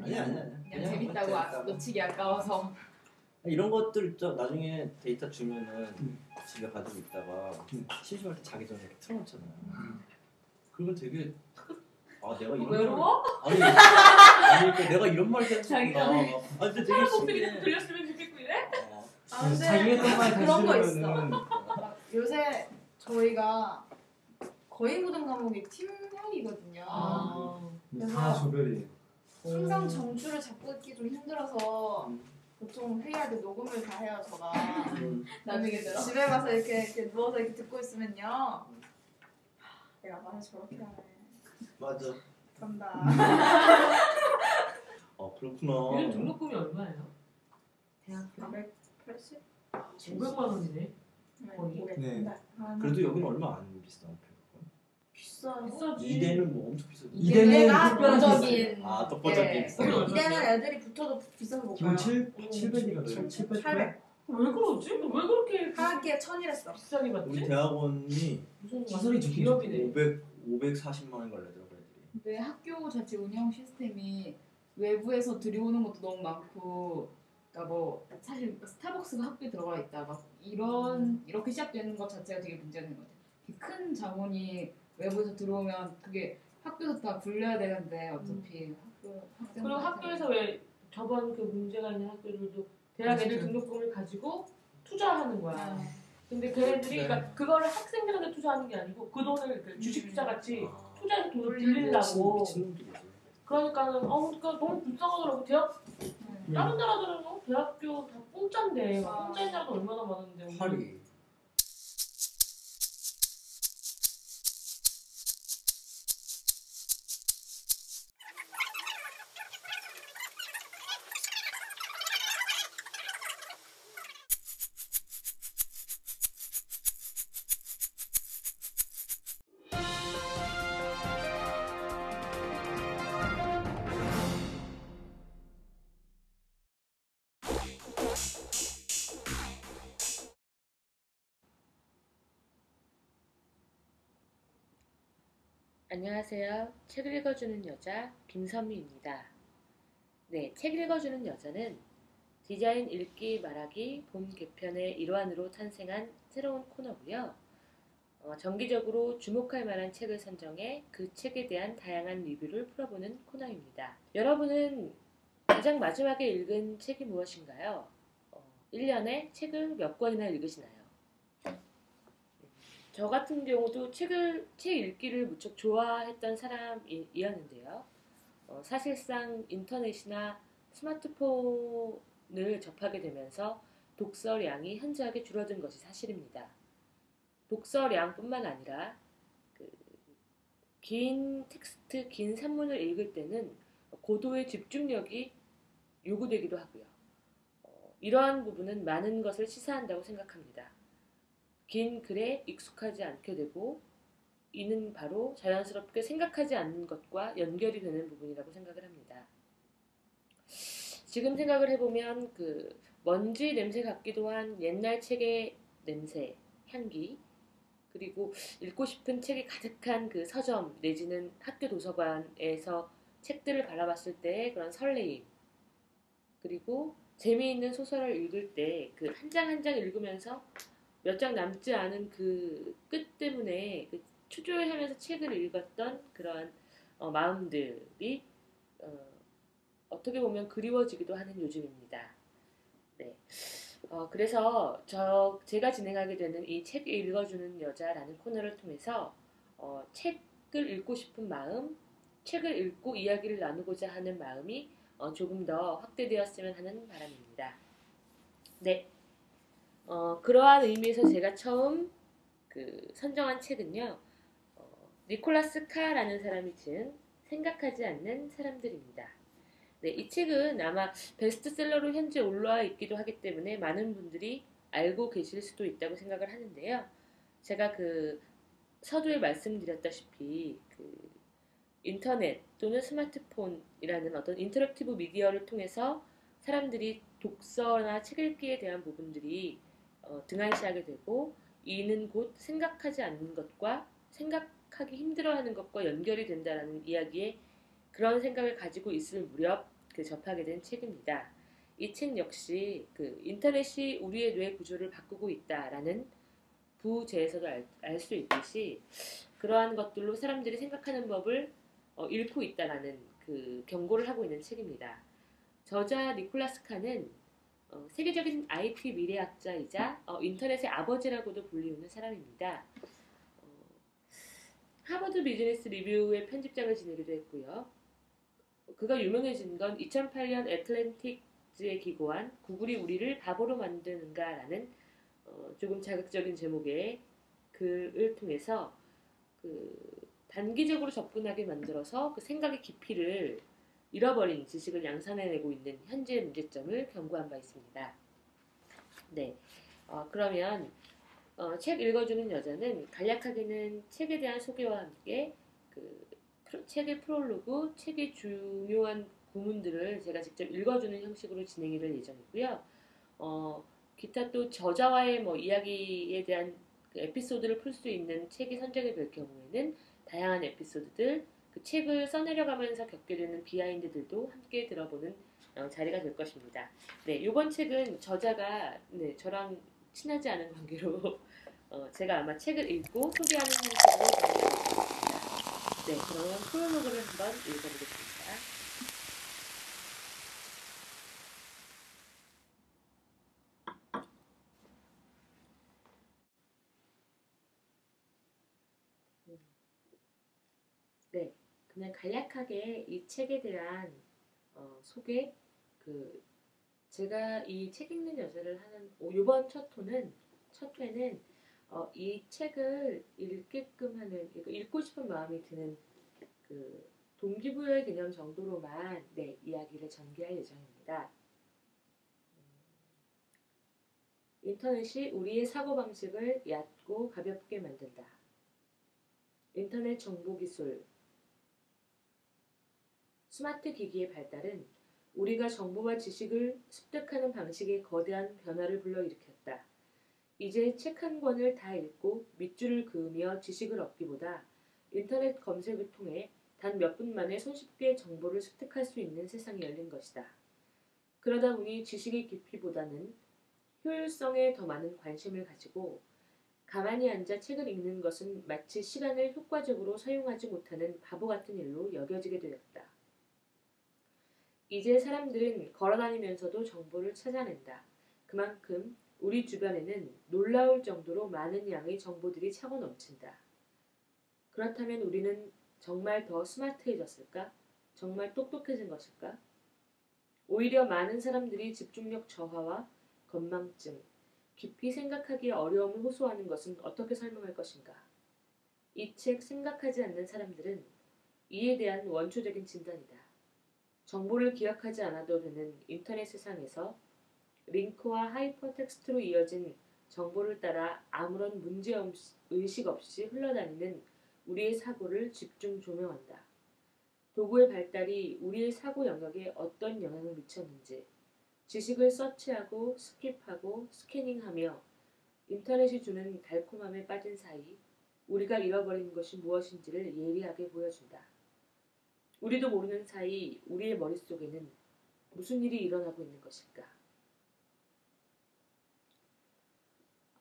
다시 시작해? 아니 아니 아니. 그냥 재밌다고 아, 놓치기 아까워서 이런 것들 저 나중에 데이터 주면은 음. 집에 가지고 있다가 음. 심심할 때 자기 전에 이렇게 틀어놓잖아. 그러면 되게 아 내가 이런 외로워? 말 아니 아니 그러니까 내가 이런 말 자기 했구나. 아 근데 되게 목소리 신기해. 들렸으면 좋겠고 이래? 어. 아, 근데 자기 했던 말 다시 그런 거막 요새 저희가 거의 모든 과목이 팀형이거든요. 아. 다 조별이에요. 항상 정주를 잡고 있기 좀 힘들어서 음. 보통 회의할 때 녹음을 다 해요, 저가. 음. 나중에 들어. 집에 가서 이렇게, 이렇게 누워서 이렇게 듣고 있으면요. 하, 내가 말을 저렇게 하네. 맞아. 그런다. 어 그렇구나. 요즘 등록금이 얼마예요? 대학교? 480? 500만 원이네. 거의? 네. 그래도 여기는 얼마 안 비싸. 비싸요. 이대는 뭐 엄청 비싸. 이대는 이대가 독보적인. 아 독보적인. 비싸. 얼마? 이대는 애들이 붙어도 못 가요. 기본 7 700이거든요. 700. 800. 왜 그러지? 왜 그렇게 한 학기에 천이랬어. 비싸게 우리 받지? 대학원이 무슨 시설이 좋긴 기업이네. 500 540만 원 걸리더라고 애들이. 근데 학교 자체 운영 시스템이 외부에서 들여오는 것도 너무 많고 그러니까 뭐 사실 스타벅스가 학교에 들어가 있다 막 이런 이렇게 시작되는 것 자체가 되게 문제가 되는 것 같아요. 이렇게 큰 자본이 외부에서 들어오면 그게 학교에서 다 굴려야 되는데 어차피 학교 학생 그리고 학교에서 왜 저번 그 문제가 있는 학교들도 대학 애들 그렇죠. 등록금을 가지고 투자하는 거야. 네. 근데 걔네들이 네. 그러니까 그거를 학생들한테 투자하는 게 아니고 그 돈을 그 주식 투자 같이 아. 투자해서 돈을. 빌리려고. 미친놈들이지. 그러니까는 어 그러니까 너무 불쌍하더라고. 대학 네. 다른 나라들은 어, 대학교 다 공짜인데. 공짜인 나라도 얼마나 많은데. 우리 책을 읽어주는 여자 김선미입니다. 네, 책 읽어주는 여자는 디자인 읽기 말하기 봄 개편의 일환으로 탄생한 새로운 코너고요. 어, 정기적으로 주목할 만한 책을 선정해 그 책에 대한 다양한 리뷰를 풀어보는 코너입니다. 여러분은 가장 마지막에 읽은 책이 무엇인가요? 어, 1년에 책을 몇 권이나 읽으시나요? 저 같은 경우도 책을 책 읽기를 무척 좋아했던 사람이었는데요. 어, 사실상 인터넷이나 스마트폰을 접하게 되면서 독서량이 현저하게 줄어든 것이 사실입니다. 독서량뿐만 아니라 그, 긴 텍스트, 긴 산문을 읽을 때는 고도의 집중력이 요구되기도 하고요. 어, 이러한 부분은 많은 것을 시사한다고 생각합니다. 긴 글에 익숙하지 않게 되고 이는 바로 자연스럽게 생각하지 않는 것과 연결이 되는 부분이라고 생각을 합니다. 지금 생각을 해보면 그 먼지 냄새 같기도 한 옛날 책의 냄새, 향기, 그리고 읽고 싶은 책이 가득한 그 서점 내지는 학교 도서관에서 책들을 바라봤을 때의 그런 설레임, 그리고 재미있는 소설을 읽을 때 그 한 장 한 장 읽으면서 몇 장 남지 않은 그 끝 때문에 그 초조해하면서 책을 읽었던 그러한 어, 마음들이 어, 떻게 보면 그리워지기도 하는 요즘입니다. 네. 어, 그래서 저 제가 진행하게 되는 이 책 읽어주는 여자라는 코너를 통해서 어, 책을 읽고 싶은 마음, 책을 읽고 이야기를 나누고자 하는 마음이 어, 조금 더 확대되었으면 하는 바람입니다. 네. 어, 그러한 의미에서 제가 처음 그 선정한 책은요, 어, 니콜라스 카라는 사람이 지은 생각하지 않는 사람들입니다. 네, 이 책은 아마 베스트셀러로 현재 올라와 있기도 하기 때문에 많은 분들이 알고 계실 수도 있다고 생각을 하는데요. 제가 그 서두에 말씀드렸다시피 그 인터넷 또는 스마트폰이라는 어떤 interactive 미디어를 통해서 사람들이 독서나 책 읽기에 대한 부분들이 어, 등한시하게 되고 이는 곧 생각하지 않는 것과 생각하기 힘들어하는 것과 연결이 된다라는 이야기에 그런 생각을 가지고 있을 무렵 그 접하게 된 책입니다. 이 책 역시 그 인터넷이 우리의 뇌 구조를 바꾸고 있다라는 부제에서도 알수 있듯이 그러한 것들로 사람들이 생각하는 법을 어, 잃고 있다라는 그 경고를 하고 있는 책입니다. 저자 니콜라스 칸은 어, 세계적인 IT 미래학자이자 어, 인터넷의 아버지라고도 불리우는 사람입니다. 어, 하버드 비즈니스 리뷰의 편집장을 지내기도 했고요. 그가 유명해진 건 2008년 애틀랜틱즈에 기고한 구글이 우리를 바보로 만드는가라는 어, 조금 자극적인 제목의 글을 통해서 그 단기적으로 접근하게 만들어서 그 생각의 깊이를 잃어버린 지식을 양산해내고 있는 현재의 문제점을 경고한 바 있습니다. 네, 어, 그러면 어, 책 읽어주는 여자는 간략하게는 책에 대한 소개와 함께 그 프로- 책의 프롤로그, 책의 중요한 구문들을 제가 직접 읽어주는 형식으로 진행할 예정이고요. 어, 기타 또 저자와의 뭐 이야기에 대한 그 에피소드를 풀 수 있는 책이 선정이 될 경우에는 다양한 에피소드들, 그 책을 써내려가면서 겪게 되는 비하인드들도 함께 들어보는 어, 자리가 될 것입니다. 네, 이번 책은 저자가 네, 저랑 친하지 않은 관계로 어, 제가 아마 책을 읽고 소개하는 형식으로. 네, 그러면 프롤로그를 한번 읽어보겠습니다. 네, 그냥 간략하게 이 책에 대한 어, 소개, 그 제가 이 책 읽는 여자를 하는 오, 이번 첫 호는 첫 회는 어, 이 책을 읽게끔 하는 이거 읽고 싶은 마음이 드는 그 동기부여의 개념 정도로만 네 이야기를 전개할 예정입니다. 음, 인터넷이 우리의 사고 방식을 얕고 가볍게 만든다. 인터넷 정보 기술 스마트 기기의 발달은 우리가 정보와 지식을 습득하는 방식에 거대한 변화를 불러일으켰다. 이제 책 한 권을 다 읽고 밑줄을 그으며 지식을 얻기보다 인터넷 검색을 통해 단 몇 분 만에 손쉽게 정보를 습득할 수 있는 세상이 열린 것이다. 그러다 보니 지식의 깊이보다는 효율성에 더 많은 관심을 가지고 가만히 앉아 책을 읽는 것은 마치 시간을 효과적으로 사용하지 못하는 바보 같은 일로 여겨지게 되었다. 이제 사람들은 걸어다니면서도 정보를 찾아낸다. 그만큼 우리 주변에는 놀라울 정도로 많은 양의 정보들이 차고 넘친다. 그렇다면 우리는 정말 더 스마트해졌을까? 정말 똑똑해진 것일까? 오히려 많은 사람들이 집중력 저하와 건망증, 깊이 생각하기 어려움을 호소하는 것은 어떻게 설명할 것인가? 이 책 생각하지 않는 사람들은 이에 대한 원초적인 진단이다. 정보를 기억하지 않아도 되는 인터넷 세상에서 링크와 하이퍼텍스트로 이어진 정보를 따라 아무런 문제 없- 의식 없이 흘러다니는 우리의 사고를 집중 조명한다. 도구의 발달이 우리의 사고 영역에 어떤 영향을 미쳤는지, 지식을 search하고 skip하고 scanning하며 인터넷이 주는 달콤함에 빠진 사이 우리가 잃어버린 것이 무엇인지를 예리하게 보여준다. 우리도 모르는 사이 우리의 머릿속에는 무슨 일이 일어나고 있는 것일까?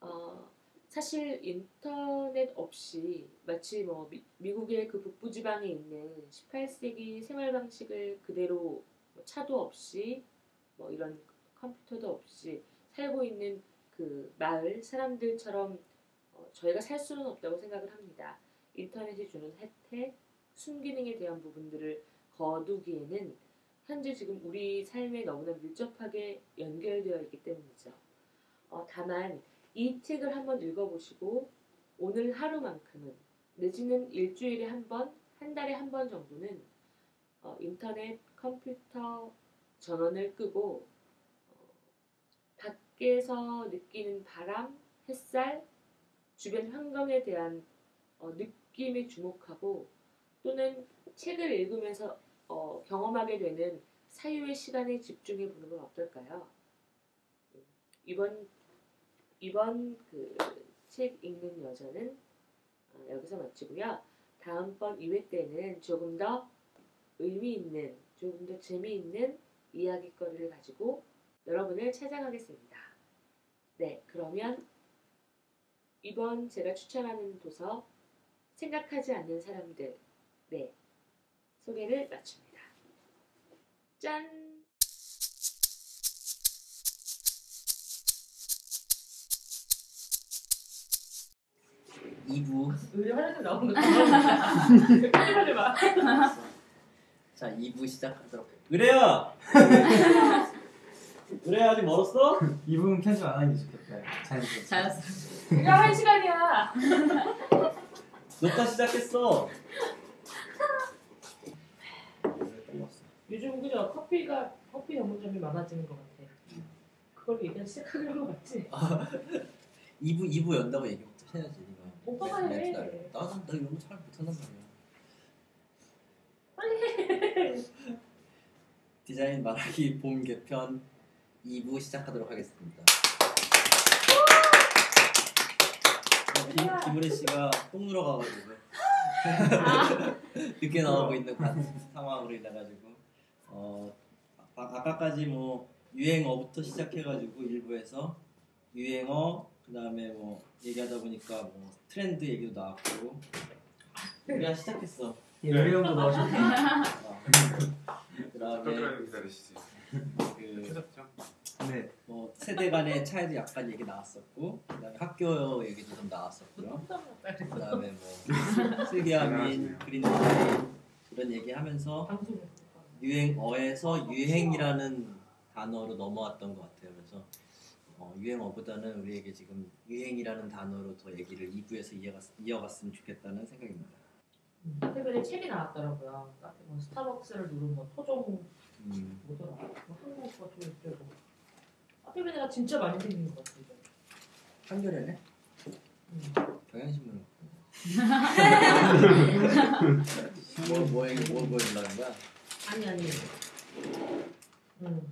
어, 사실 인터넷 없이 마치 뭐 미, 미국의 그 북부 지방에 있는 18세기 생활 방식을 그대로 뭐 차도 없이 뭐 이런 컴퓨터도 없이 살고 있는 그 마을 사람들처럼 어, 저희가 살 수는 없다고 생각을 합니다. 인터넷이 주는 혜택, 순기능에 대한 부분들을 거두기에는 현재 지금 우리 삶에 너무나 밀접하게 연결되어 있기 때문이죠. 어, 다만 이 책을 한번 읽어보시고 오늘 하루만큼은 내지는 일주일에 한 번, 한 달에 한 번 정도는 어, 인터넷, 컴퓨터 전원을 끄고 어, 밖에서 느끼는 바람, 햇살, 주변 환경에 대한 어, 느낌에 주목하고 또는 책을 읽으면서 어, 경험하게 되는 사유의 시간에 집중해 보는 건 어떨까요? 음, 이번 이번 그 책 읽는 여자는 어, 여기서 마치고요. 다음번 2회 때는 조금 더 의미 있는 조금 더 재미있는 이야기거리를 가지고 여러분을 찾아가겠습니다. 네, 그러면 이번 제가 추천하는 도서 생각하지 않는 사람들 네 소개를 마칩니다. 짠! 2부 왜 하나도 나오는 거 빨리 봐. 자 2부 시작하도록 그래요 그래 아직 멀었어? 이 부분 편집 안 하는 게 좋겠다. 자연스럽게. 자연스럽게. 야, 한 시간이야. 녹화 시작했어 요즘 그죠 커피가 커피 전문점이 많아지는 것 같아. 그걸 얘기 시작하는 거 맞지? 2부 2부 연다고 얘기부터 해야지 네가 오빠가 네, 해. 기다려. 나는 나 이런 거 잘 못한단 말이야 빨리 해. 디자인 말하기 봄 개편 2부 시작하도록 하겠습니다. 어, 김, 김은혜 씨가 똥 누러 가가지고 늦게 나오고 있는 관- 상황으로 인해 가지고 어 아, 아까까지 뭐 유행어부터 시작해가지고 일부에서 유행어 그 다음에 뭐 얘기하다 보니까 뭐 트렌드 얘기도 나왔고 우리가 시작했어. 이 레이형도 넣으셨고. 어. 그다음에 기다리시지. 그 켜졌죠? 네. 뭐 세대 간의 차이도 약간 얘기 나왔었고 그다음에 학교 얘기도 좀 나왔었고요. 그다음에 뭐 슬기야 민, 그린데이 이런 얘기하면서. 유행어에서 유행이라는 단어로 넘어왔던 것 같아요. 그래서 어, 유행어보다는 우리에게 지금 유행이라는 단어로 더 얘기를 2부에서 이어갔, 이어갔으면 좋겠다는 생각입니다. 카페별에 책이 나왔더라고요. 카페 뭐 스타벅스를 누른 뭐 토종 음, 뭐더라. 뭐 한국 거좀 있고. 카페별에가 진짜 많이 생긴 것 같아요. 한겨레네? 음. 경향신문. 뭐, 뭐, 얘기- 뭐 보여주려는 거야? 아니 아니. 음.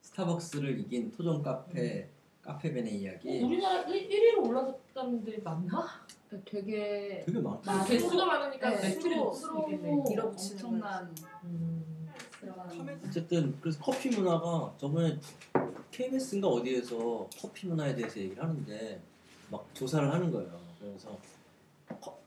스타벅스를 이긴 토종 카페 카페벤의 이야기. 우리나라 1, 1위로 올라섰다는 데 맞나? 되게 되게 많다. 아, 개수가 많으니까 네, 매출이 프로, 높을 수 있겠네. 프로 밀어붙이는 엄청난 음. 그런 어쨌든 그래서 커피 문화가 저번에 KBS인가 어디에서 커피 문화에 대해서 얘기를 하는데 막 조사를 하는 거예요. 그래서 커,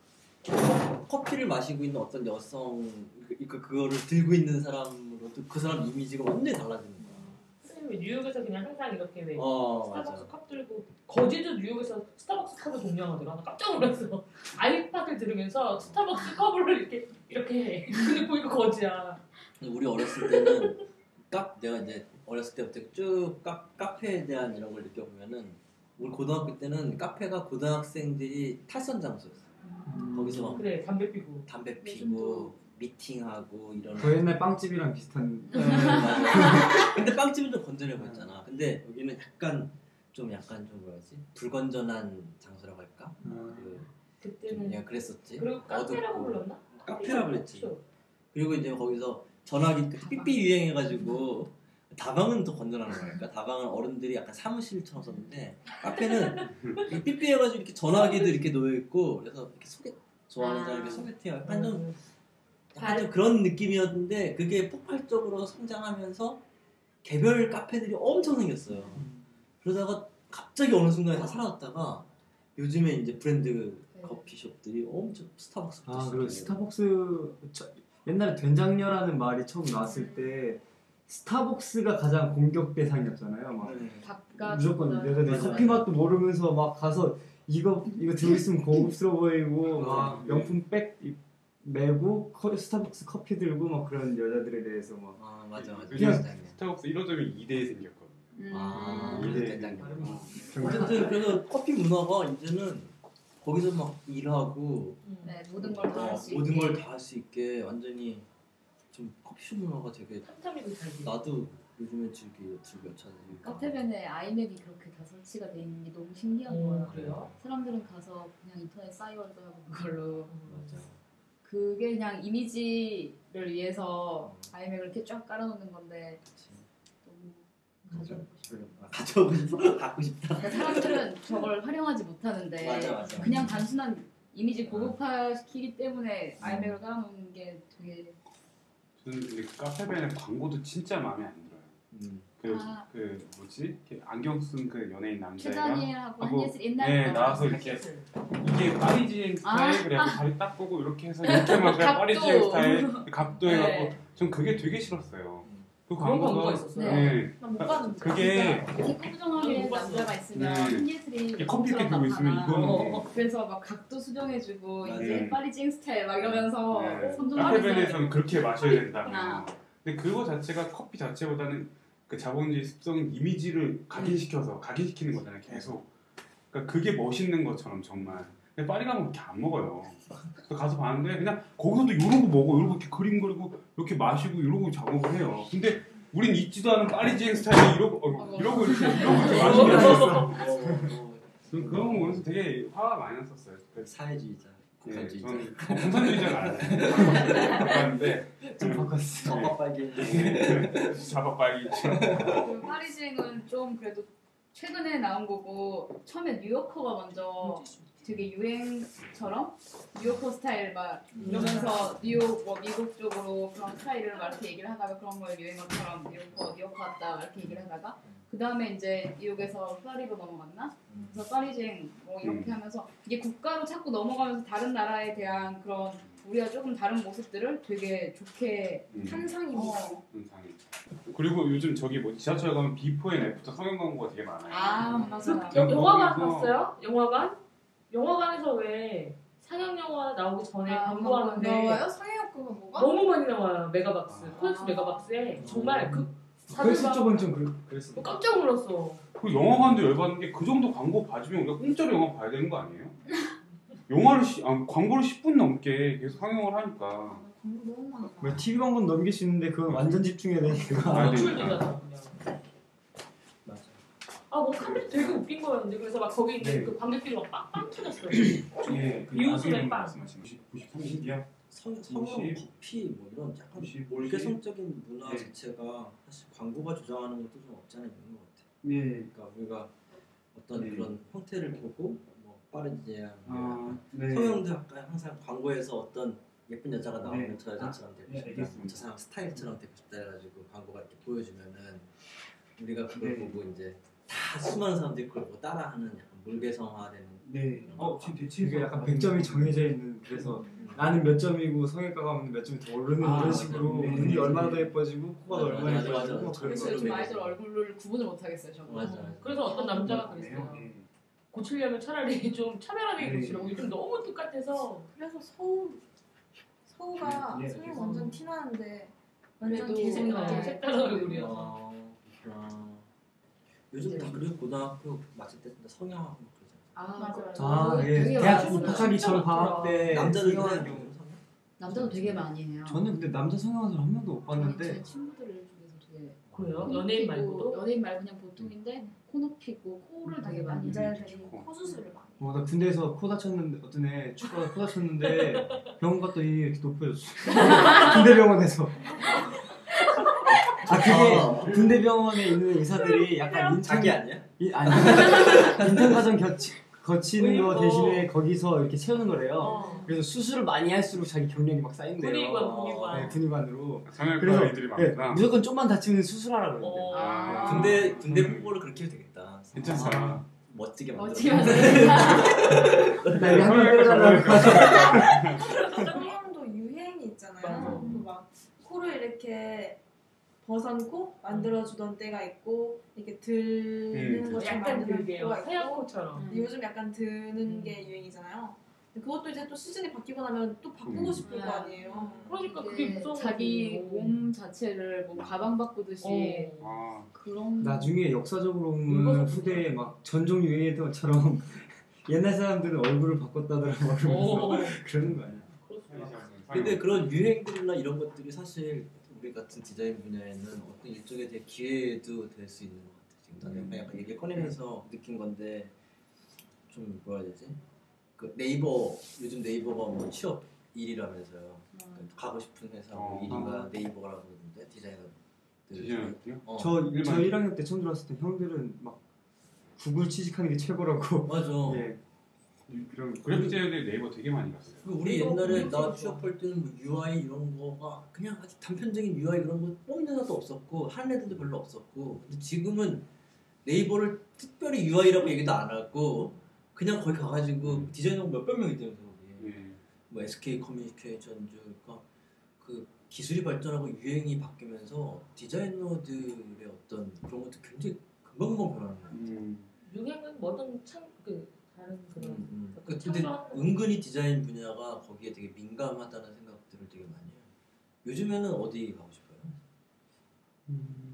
커피를 마시고 있는 어떤 여성 그, 그 그거를 들고 있는 사람으로도 그 사람 이미지가 완전히 달라지는 거야. 선생님 왜 뉴욕에서 그냥 항상 이렇게 왜 어 스타벅스 맞아. 컵 들고 거지도 뉴욕에서 스타벅스 컵을 공유하더라. 나 깜짝 놀랐어. 아이팟을 들으면서 스타벅스 컵을 이렇게 이렇게 해. 근데 보니까 거지야. 근데 우리 어렸을 때는 카 내가 이제 어렸을 때부터 쭉 카, 카페에 대한 이런 걸 느껴보면은 우리 고등학교 때는 카페가 고등학생들이 탈선 장소였어. 거기서 막 그래 담배 피고. 담배 피고. 미팅하고 이런. 저 옛날 빵집이랑 비슷한. 네, 맞아. 근데 빵집은 좀 건전해 보였잖아. 근데 여기는 약간 좀 약간 좀 뭐라지 불건전한 장소라고 할까? 어, 그, 좀 그때는 그냥 그랬었지. 그리고 카페라고 어둡고. 불렀나? 카페라고 그랬지. 그리고 이제 거기서 전화기 그때 삐삐 유행해가지고 다방은 더 건전한 거니까 다방은 어른들이 약간 사무실처럼 썼는데 카페는 이 삐삐 해가지고 이렇게 전화기도 이렇게 놓여 있고 그래서 이렇게 소개 좋아하는 사람 이렇게 소개팅 약간 좀 음. 약간 좀 그런 느낌이었는데 그게 폭발적으로 성장하면서 개별 카페들이 엄청 생겼어요. 그러다가 갑자기 어느 순간에 다 사라졌다가 요즘에 이제 브랜드 커피숍들이 엄청 스타벅스부터 아 그리고 스타벅스 저- 옛날에 된장녀라는 말이 처음 나왔을 때 스타벅스가 가장 공격 대상이었잖아요. 막 네. 무조건 내가 내 커피. 맛도 모르면서 막 가서 이거 이거 들고 있으면 고급스러워 보이고 막 아, 명품 백 커- 스타벅스 커피 들고 막 그런 여자들에 대해서 막 아 맞아 맞아 그냥-. 스타벅스 1호점이 2대에 생겼거든. 음. 아 이게- 된장녀. 좀 어쨌든 그래서 커피 문화가 이제는 거기서 막 일하고 음. 네 모든 걸다 어, 할수 모든 있게 걸다 할 수 있게 완전히 좀 커피숍 문화가 되게. 나도 요즘에 즐기 즐겨 찾아. 카페벤에 아이맥이 그렇게 다 설치가 돼 있는 게 너무 신기한 음, 거예요. 그래요? 사람들은 가서 그냥 인터넷 싸이월드 하고 그걸로 맞아. 그게 그냥 이미지를 위해서 아이맥을 이렇게 쫙 깔아놓는 건데. 너무 가져오고 싶어요. 아, 가져오고 싶어 갖고 싶다. 그러니까 사람들은 저걸 활용하지 못하는데 맞아, 맞아. 그냥 단순한 이미지 고급화시키기 때문에 아이맥을 깔아놓는 게 되게 저는 근데 그 카페벤의 광고도 진짜 마음에 안 들어요. 음. 그, 아. 그 뭐지? 이렇게 안경 쓴 그 연예인 남자애가 하고, 한예슬 옛날 네, 거. 나와서 이렇게 이게 파리지행 아. 스타일 그래갖고 다리 딱 보고 이렇게 해서 이렇게 막 그냥 각도. 파리지행 스타일 각도 해갖고 네. 전 그게 되게 싫었어요. 그 그런 광고가 광고가 있었어요. 네. 난못 봤는데. 그게 이렇게 못 봤어요. 남자가 있으면 네. 한예슬이 커피 이렇게 들고 있으면 나타나. 이거는 어. 그래서 막 각도 수정해주고 네. 이제 파리징 스타일 막 이러면서 네. 선전하면서 카페벤에서는 그렇게 마셔야 된다며. 아. 근데 그거 자체가 커피 자체보다는 그 자본주의 습성인 이미지를 각인시켜서 각인시키는 거잖아요. 계속. 그러니까 그게 멋있는 것처럼 정말. 근데 파리 가면 그렇게 안 먹어요. 그래서 가서 봤는데 그냥 거기서도 이러고 먹어, 이러고 이렇게 그림 그리고 이렇게 마시고 이러고 작업을 해요. 근데 우린 잊지도 않은 파리지행 스타일이 이러고 어, 이러고 이렇게 이러고 이렇게 마시고 있었어. 어, 어, 그런 거 보면서 되게 화가 많이 났었어요. 사회주의자, 예. 저는 바꿨어. 어, 빨개. 잡아빨기. 그 파리징은 좀 그래도 최근에 나온 거고 처음에 뉴요커가 먼저 되게 유행처럼 뉴요커 스타일 막 이러면서 뉴욕 뭐 미국 쪽으로 그런 스타일을 막 이렇게 얘기를 하다가 그런 걸 유행어처럼 뉴요커 뉴요커 같다 막 이렇게 얘기를 하다가 그 다음에 이제 뉴욕에서 파리로 넘어갔나? 그래서 파리지앵 뭐 이렇게 음. 하면서 이게 국가로 자꾸 넘어가면서 다른 나라에 대한 그런 우리가 조금 다른 모습들을 되게 좋게 음. 환상입니다. 어. 그리고 요즘 저기 뭐 지하철 가면 before and after 성형 광고가 되게 많아요. 아 맞아 영- 영화관 봤어요? 영화관? 영화관에서 왜 상영 영화 나오기 전에 아, 광고하는데 나와요? 그거 뭐가? 너무 많이 나와요 메가박스 아. 코엑스 메가박스에 정말 그 그래서 사진과 쪽은 좀 그랬- 그랬어. 깜짝 놀랐어 그 영화관도 열받는 게 그 정도 광고 봐주면 우리가 공짜로 영화 봐야 되는 거 아니에요? 영화를 시, 아, 광고를 10분 넘게 계속 상영을 하니까 광고 너무 많아. 뭐 TV 광고는 넘길 수 있는데 그건 완전 집중해야 되니까. 아, 네. 노출되잖아 그냥 맞아. 아뭐 카메라 되게 웃긴 거였는데 그래서 막 거기 있는 네. 그 관객들이 막 빵, 빵 터졌어요 예, 그 이웃의 나중에 빵. 말씀하신 93년이야. 성, 성형. 커피 뭐 이런 약간 음식, 올개성적인 문화 네. 자체가 사실 광고가 조장하는 것도 좀 없지 않아 있는 것 같아요. 예. 그러니까 우리가 어떤 네. 그런 형태를 보고 뭐 빠르지야 아, 네. 성형도 약간 항상 광고에서 어떤 예쁜 여자가 나오면 네. 저 여자처럼 되고 네, 싶다, 알겠습니다. 저 사람 스타일처럼 되고 싶다 해가지고 광고가 이렇게 보여주면은 우리가 그걸 네. 보고 이제 다 수많은 사람들이 그걸 보고 따라하는 약간 물개성화되는 네. 어, 지금 대체 이게 약간 100점이 정해져 있는 그래서 나는 몇 점이고 성형과 가면 몇 점이 더 오르는 아, 그런 식으로 네. 눈이 얼마나 더 예뻐지고 코가 더 맞아, 얼마나 맞아, 예뻐지고 맞아. 뭐 그런 그래서 거. 요즘 아이돌 얼굴을 구분을 못 하겠어요 저는 맞아, 맞아. 그래서 어떤 남자가 네. 그랬어요 네. 고치려면 차라리 좀 차별하게 네. 고치려고 요즘 너무 똑같아서 그래서 서우 서우가 네, 성형 완전 티나는데 완전 그래도 개생각 어, 같아. 색다른 얼굴이어서. 요즘 다 그리고 고등학교 마칠 때 진짜 성형하고 막 그러잖아. 아 맞아요. 아, 되게 예. 대학 전 진짜 방학 때 남자들 성형- 그냥 성형? 남자도 되게 많이 해요 저는 근데 남자 성형한 사람 한 명도 못 봤는데 제 친구들 중에서 되게 그래요? 코 연예인 말고도? 연예인 말고 그냥 보통인데 코 높이고 코를 되게 많이 해요 남자들이 코 수술을 많이. 어, 나 군대에서 코 다쳤는데 어떤 애 축구하다 코 다쳤는데 병원 갔더니 이렇게 높여졌어. 군대 병원에서. 아 그게 군대 병원에 있는 의사들이 약간 인턴 자기 아니야? 이, 아니 인턴 과정 거치, 거치는 거 대신에 거기서 이렇게 채우는 거래요. 어. 그래서 수술을 많이 할수록 자기 경력이 막 쌓인대요. 군의관, 군의관. 네, 군의관으로. 그래서 애들이 네, 많구나. 무조건 좀만 다치면 수술하라 그러는데. 어. 아. 군대 군대 음. 홍보를 그렇게 해도 되겠다. 괜찮다. 아, 멋지게 만들어. 멋지게 만들어 나 이거 한번 빼달라고. 성형도 유행이 있잖아요. 맞아. 그막 코를 이렇게 벗어놓고 만들어주던 때가 있고 이렇게 드는 음. 것처럼 약간 만드는 그게요 때가 하얀 있고 코처럼 근데 요즘 약간 드는 음. 게 유행이잖아요. 그것도 이제 또 시즌이 바뀌고 나면 또 바꾸고 음. 싶을 거 아니에요. 그러니까 그게 무서워 자기 몸 자체를 뭐 가방 바꾸듯이 어. 아, 그런 나중에 역사적으로 보면 후대에 막 전종 유행했던 것처럼 옛날 사람들은 얼굴을 바꿨다더라 막 어. 그러면서 그러는 거 아니야? 있어. 근데 그런 유행들이나 이런 것들이 사실 우리 같은 디자인 분야에는 어떤 일종의 되게 기회도 될 수 있는 것 같아. 지금 나는 음. 약간 얘기 꺼내면서 느낀 건데 좀 뭐라 해야 되지? 그 네이버 요즘 네이버가 뭐 취업 1위라면서요. 음. 가고 싶은 회사 어. 뭐 1위가 네이버라고 그러는데 디자이너. 디자이너요? 어, 저, 일반- 저 1학년 때 처음 들어왔을 때 형들은 막 구글 취직하는 게 최고라고 맞아. 예. 그런 그래픽 디자인들 네이버 되게 많이 갔어요. 그 우리 옛날에 나. 취업할 때는 뭐 UI 이런 거가 그냥 아주 단편적인 UI 그런 거 뽑는 애도 없었고 하는 애들도 별로 없었고 근데 지금은 네이버를 특별히 UI라고 얘기도 안 하고 그냥 거기 가가지고 디자이너가 몇백 명 있다면서 거기 예. 뭐 SK 커뮤니케이션즈 그러니까 그 기술이 발전하고 유행이 바뀌면서 디자이너들의 어떤 그런 것도 굉장히 금방금방 변하는 거예요. 음. 유행은 뭐든 참 그 다른 그런 음, 음. 그그 근데. 은근히 디자인 분야가 거기에 되게 민감하다는 생각들을 되게 많이 해요. 요즘에는 어디 가고 싶어요?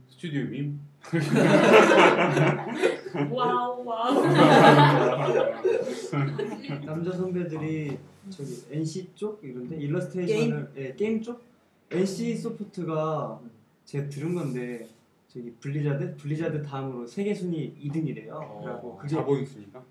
스튜디오 밈. wow wow 남자 선배들이 저기 NC 쪽 이런데 일러스트레이션을 예, 게임 쪽 NC 소프트가 제가 들은 건데 저기 블리자드 블리자드 다음으로 세계 순위 2등이래요. 그래갖고 그게 자본 순위가.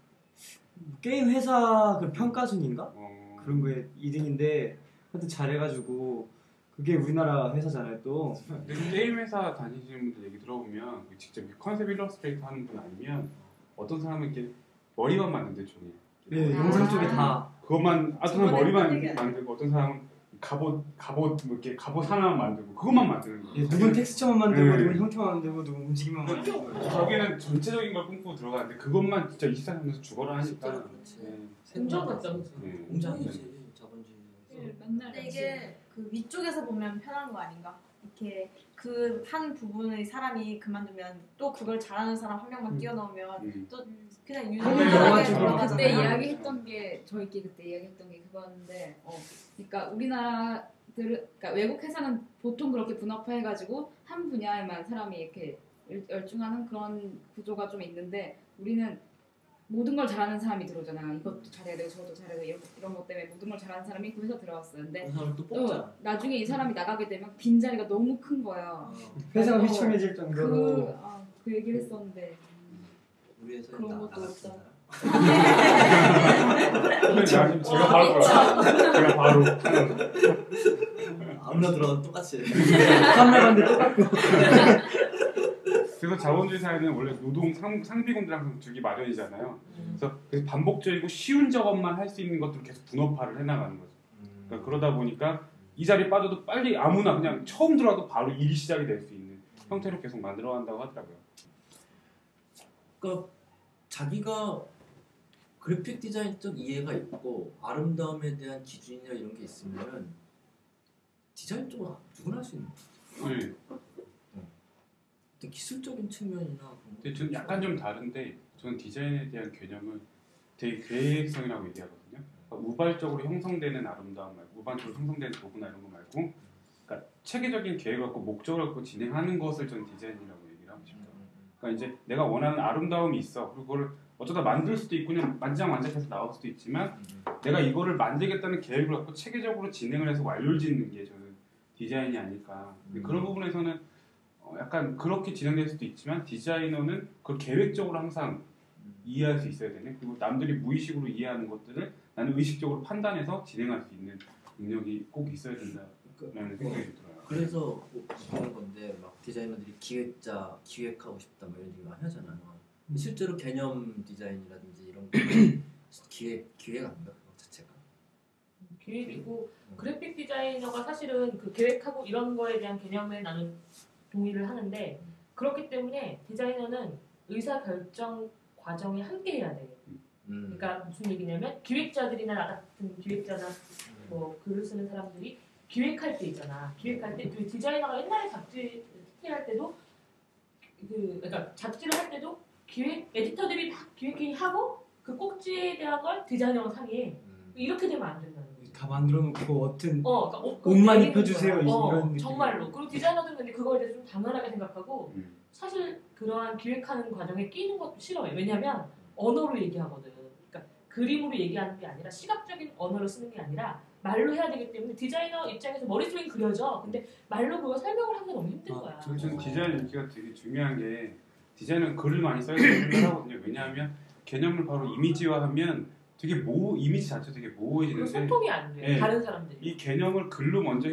게임 회사 그 평가 순위인가 어. 그런 거에 2등인데 하여튼 잘해가지고 그게 우리나라 회사잖아요 또. 근데 게임 회사 다니시는 분들 얘기 들어보면 그 직접 이렇게 컨셉 일러스트레이터 하는 분 아니면 어떤 사람은 이렇게 머리만 만든대 종일. 예, 아. 영상 쪽에 다 그것만 어떤 사람 저번에 머리만 만들고 어떤 사람은 갑옷 갑옷 뭐 이렇게 갑옷 하나만 만들고 그것만 만드는 거예요. 예, 누군 텍스처만 만들고 네. 누군 형태만 만들고 누군 움직임만 만들고 저기는 전체적인 걸 꿈꾸고 들어가는데 그것만 진짜 24시간에서 죽어라 하니까. 네. 공장 같다 그치? 네. 공장이지 자본주의. 예, 맨날 근데 이게 그 위쪽에서 보면 편한 거 아닌가? 이렇게 그 한 부분의 사람이 그만두면 또 그걸 잘하는 사람 한 명만 음. 뛰어나오면 음. 그냥 돌아가잖아요. 그때 이야기했던 게 저희끼리 그때 이야기했던 게 그거였는데 어 그러니까 우리나라들 그러니까 외국 회사는 보통 그렇게 분업화해가지고 한 분야에만 사람이 이렇게 열- 열중하는 그런 구조가 좀 있는데 우리는 모든 걸 잘하는 사람이 들어오잖아 이것도 잘해야 되고 저것도 잘해야 되고 이런, 이런 것 때문에 모든 걸 잘하는 사람이 그 회사 들어왔어요. 근데 그또 또. 나중에 이 사람이 나가게 되면 빈자리가 너무 큰 거야 어, 회사가 어, 휘청해질 그, 정도로. 아, 그 얘기를 했었는데 우리 회사에 그런 나- 것도 없다. 제가 지금 제가 바로 제가 바로 아무나 들어가도 똑같이. 판매반대 똑같고 그래서 자본주의 사회는 원래 노동 상, 상비공들 항상 주기 마련이잖아요. 그래서, 그래서 반복적이고 쉬운 작업만 할 수 있는 것들을 계속 분업화를 해나가는 거죠. 그러니까 그러다 보니까 이 자리 빠져도 빨리 아무나 그냥 처음 들어와도 바로 일이 시작이 될 수 있는 형태로 계속 만들어간다고 하더라고요. 그러니까 자기가 그래픽 디자인적 이해가 있고 아름다움에 대한 기준이나 이런 게 있으면 디자인 쪽은 누구나 할 수 있는 거야. 네. 어떤 기술적인 측면이나 근데 약간 좀 다른데 저는 디자인에 대한 개념은 되게 계획성이라고 얘기하거든요. 그러니까 우발적으로 형성되는 아름다움 말고 우발적으로 형성되는 도구나 이런 거 말고 그러니까 체계적인 계획을 갖고 목적을 갖고 진행하는 것을 저는 디자인이라고. 그러니까 이제 내가 원하는 아름다움이 있어. 그리고 그걸 어쩌다 만들 수도 있고 그냥 만지작만지작해서 나올 수도 있지만 내가 이거를 만들겠다는 계획을 갖고 체계적으로 진행을 해서 완료를 짓는 게 저는 디자인이 아닐까. 근데 음. 그런 부분에서는 어, 약간 그렇게 진행될 수도 있지만 디자이너는 그걸 계획적으로 항상 이해할 수 있어야 되네. 그리고 남들이 무의식으로 이해하는 것들을 나는 의식적으로 판단해서 진행할 수 있는 능력이 꼭 있어야 된다라는 생각이 들어요. 그래서 뭐 그런 건데 막 디자이너들이 기획자 기획하고 싶다 뭐 이런 얘기 많이 하잖아요. 근데 실제로 개념 디자인이라든지 이런 거 기획 기획 아닌가 그거 자체가. 기획이고 그래픽 디자이너가 사실은 그 계획하고 이런 거에 대한 개념에 나는 동의를 하는데 그렇기 때문에 디자이너는 의사 결정 과정에 함께 해야 돼. 음. 그러니까 무슨 얘기냐면 기획자들이나 나 같은 기획자나 뭐 글을 쓰는 사람들이 기획할 때 있잖아. 기획할 때 그 디자이너가 옛날에 잡지 스틸할 때도 그 그러니까 잡지를 할 때도 기획 에디터들이 막 기획회의 하고 그 꼭지에 대한 걸 디자이너가 상의해. 음. 이렇게 되면 안 된다는 거지. 다 만들어 놓고 어떤 어, 그러니까 옷, 옷만 내리는 입혀 주세요, 거야. 어, 이런 느낌. 정말로. 그리고 디자이너들은 근데 그거에 대해서 좀 당연하게 생각하고 음. 사실 그러한 기획하는 과정에 끼는 것도 싫어요. 왜냐하면 언어로 얘기하거든. 그러니까 그림으로 얘기하는 게 아니라 시각적인 언어를 쓰는 게 아니라 말로 해야 되기 때문에 디자이너 입장에서 머릿속에 그려져. 근데 말로 그거 설명을 하기가 너무 힘든 아, 거야. 저는 저는 디자인 인기가 되게 중요한 게 디자인은 글을 많이 써야 된다고 생각하거든요. 왜냐하면 개념을 바로 이미지화하면 되게 모 이미지 자체 되게 모호해지는데 소통이 안 돼. 네. 다른 사람들이. 이 개념을 글로 먼저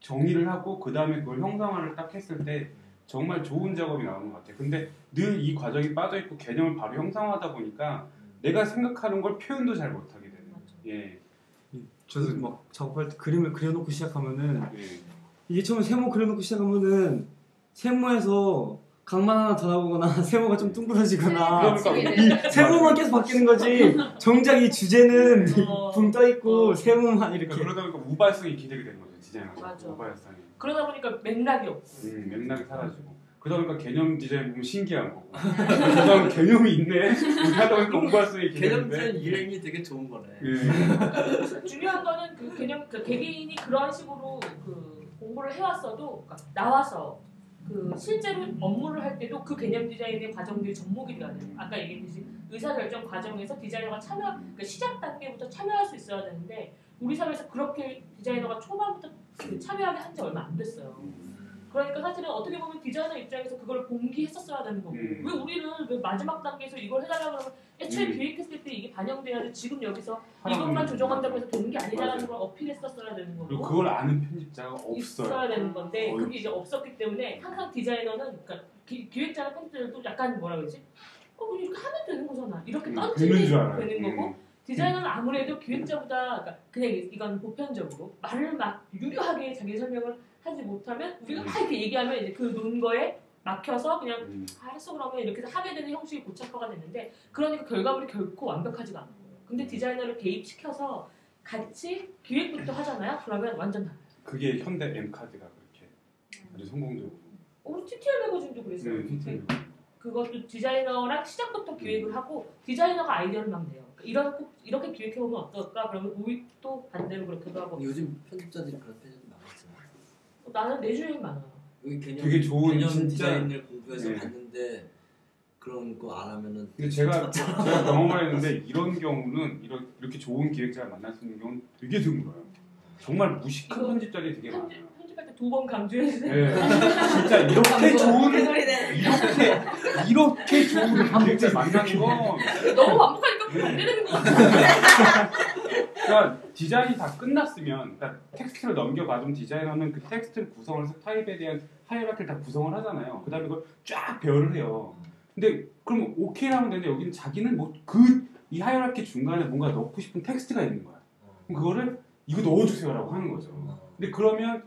정의를 하고 그 다음에 그걸 형상화를 딱 했을 때 정말 좋은 작업이 나오는 것 같아요. 근데 늘 이 과정이 빠져 있고 개념을 바로 형상화하다 보니까 내가 생각하는 걸 표현도 잘 못하게 되는. 맞아. 예. 저도 막 작업할 때 그림을 그려놓고 시작하면은 예. 이게 처음에 세모 그려놓고 시작하면은 세모에서 각만 하나 더 나오거나 세모가 좀 둥그러지거나 그러니까 이 세모만 계속 바뀌는 거지 정작 이 주제는 어. 붕떠 있고 어. 세모만 이렇게 그러니까 그러다 보니까 우발성이 기대게 되는 거죠 디자이너가. 우발성이. 그러다 보니까 맥락이 없고. 음, 맥락이 사라지고. 그러다 보니까 개념 디자인 보면 신기한 거고. 저는 개념이 있네. 이렇게 하다 보니까 우발성이 개념 기대되는데. 디자인 유행이 되게 좋은 거네. 예. 중요한 거는 그 개념 그 개개인이 그런 식으로 그 공부를 해왔어도 그러니까 나와서 그 실제로 업무를 할 때도 그 개념 디자인의 과정들이 접목이 돼야 돼요. 아까 얘기했듯이 의사 결정 과정에서 디자이너가 참여 그러니까 시작 단계부터 참여할 수 있어야 되는데 우리 사회에서 그렇게 디자이너가 초반부터 그 참여하게 한 지 얼마 안 됐어요. 그러니까 사실은 어떻게 보면 디자이너 입장에서 그걸 공개했었어야 되는 거고 음. 왜 우리는 왜 마지막 단계에서 이걸 해달라고 그러면 애초에 음. 기획했을 때 이게 반영돼야지 지금 여기서 이것만 조정한다고. 해서 되는 게 아니라는. 걸 어필했었어야 되는 거고 그리고 그걸 아는 편집자가 없어요. 있어야 되는 건데 거의 그게 이제 없었기 때문에 항상 디자이너는 그러니까 기, 기획자나 편집자들도 약간 뭐라 그러지? 어, 이렇게 하면 되는 거잖아. 이렇게 음, 던지면 되는. 되는 거고 음. 디자이너는 아무래도 기획자보다 그러니까 그냥 이건 보편적으로 말을 막 유려하게 자기 설명을 하지 못하면 우리가 막 이렇게 얘기하면 이제 그 논 거에 막혀서 그냥 음. 알았어 그러면 이렇게 하게 되는 형식이 고착화가 됐는데 그러니까 결과물이 결코 완벽하지가 않은 거예요. 근데 디자이너를 개입시켜서 같이 기획부터 하잖아요. 그러면 완전 달라요. 그게 현대 엠카드가 그렇게 아주 성공적으로. 어, 우리 TTL 매거진도 그랬어요. 네, TTL. 그것도 디자이너랑 시작부터 기획을 하고 디자이너가 아이디어를 막 내요. 그러니까 이런 꼭 이렇게 기획해 보면 어떨까? 그러면 또 반대로 그렇게도 하고 요즘 편집자들이. 어, 나는 내주행 많아요. 여기 개념, 되게 좋은 개념 진짜- 디자인을 공부해서 네. 봤는데 그런 거 안 하면은 근데 제가 제가 경험을 했는데 이런 경우는 이런 이렇게 좋은 기획자를 만날 수 있는 경우는 되게 드물어요. 정말 무식한 편집자들이 되게 많아요. 편집, 편집할 때 두 번 강조해주세요. 네, 진짜 이렇게 좋은. 이렇게 이렇게 좋은 기획자 만나는 건 너무 반복하니까 반대되는 것 같아. 그러니까 디자인이 다 끝났으면 그러니까 텍스트를 넘겨받으면 디자이너는 그 텍스트를 구성을 해서 타입에 대한 hierarchy를 다 구성을 하잖아요. 그 다음에 그걸 쫙 배열을 해요. 근데 그럼 오케이 하면 되는데 여기는 자기는 뭐 그 이 hierarchy 중간에 뭔가 넣고 싶은 텍스트가 있는 거야. 그럼 그거를 이거 넣어주세요라고 하는 거죠. 근데 그러면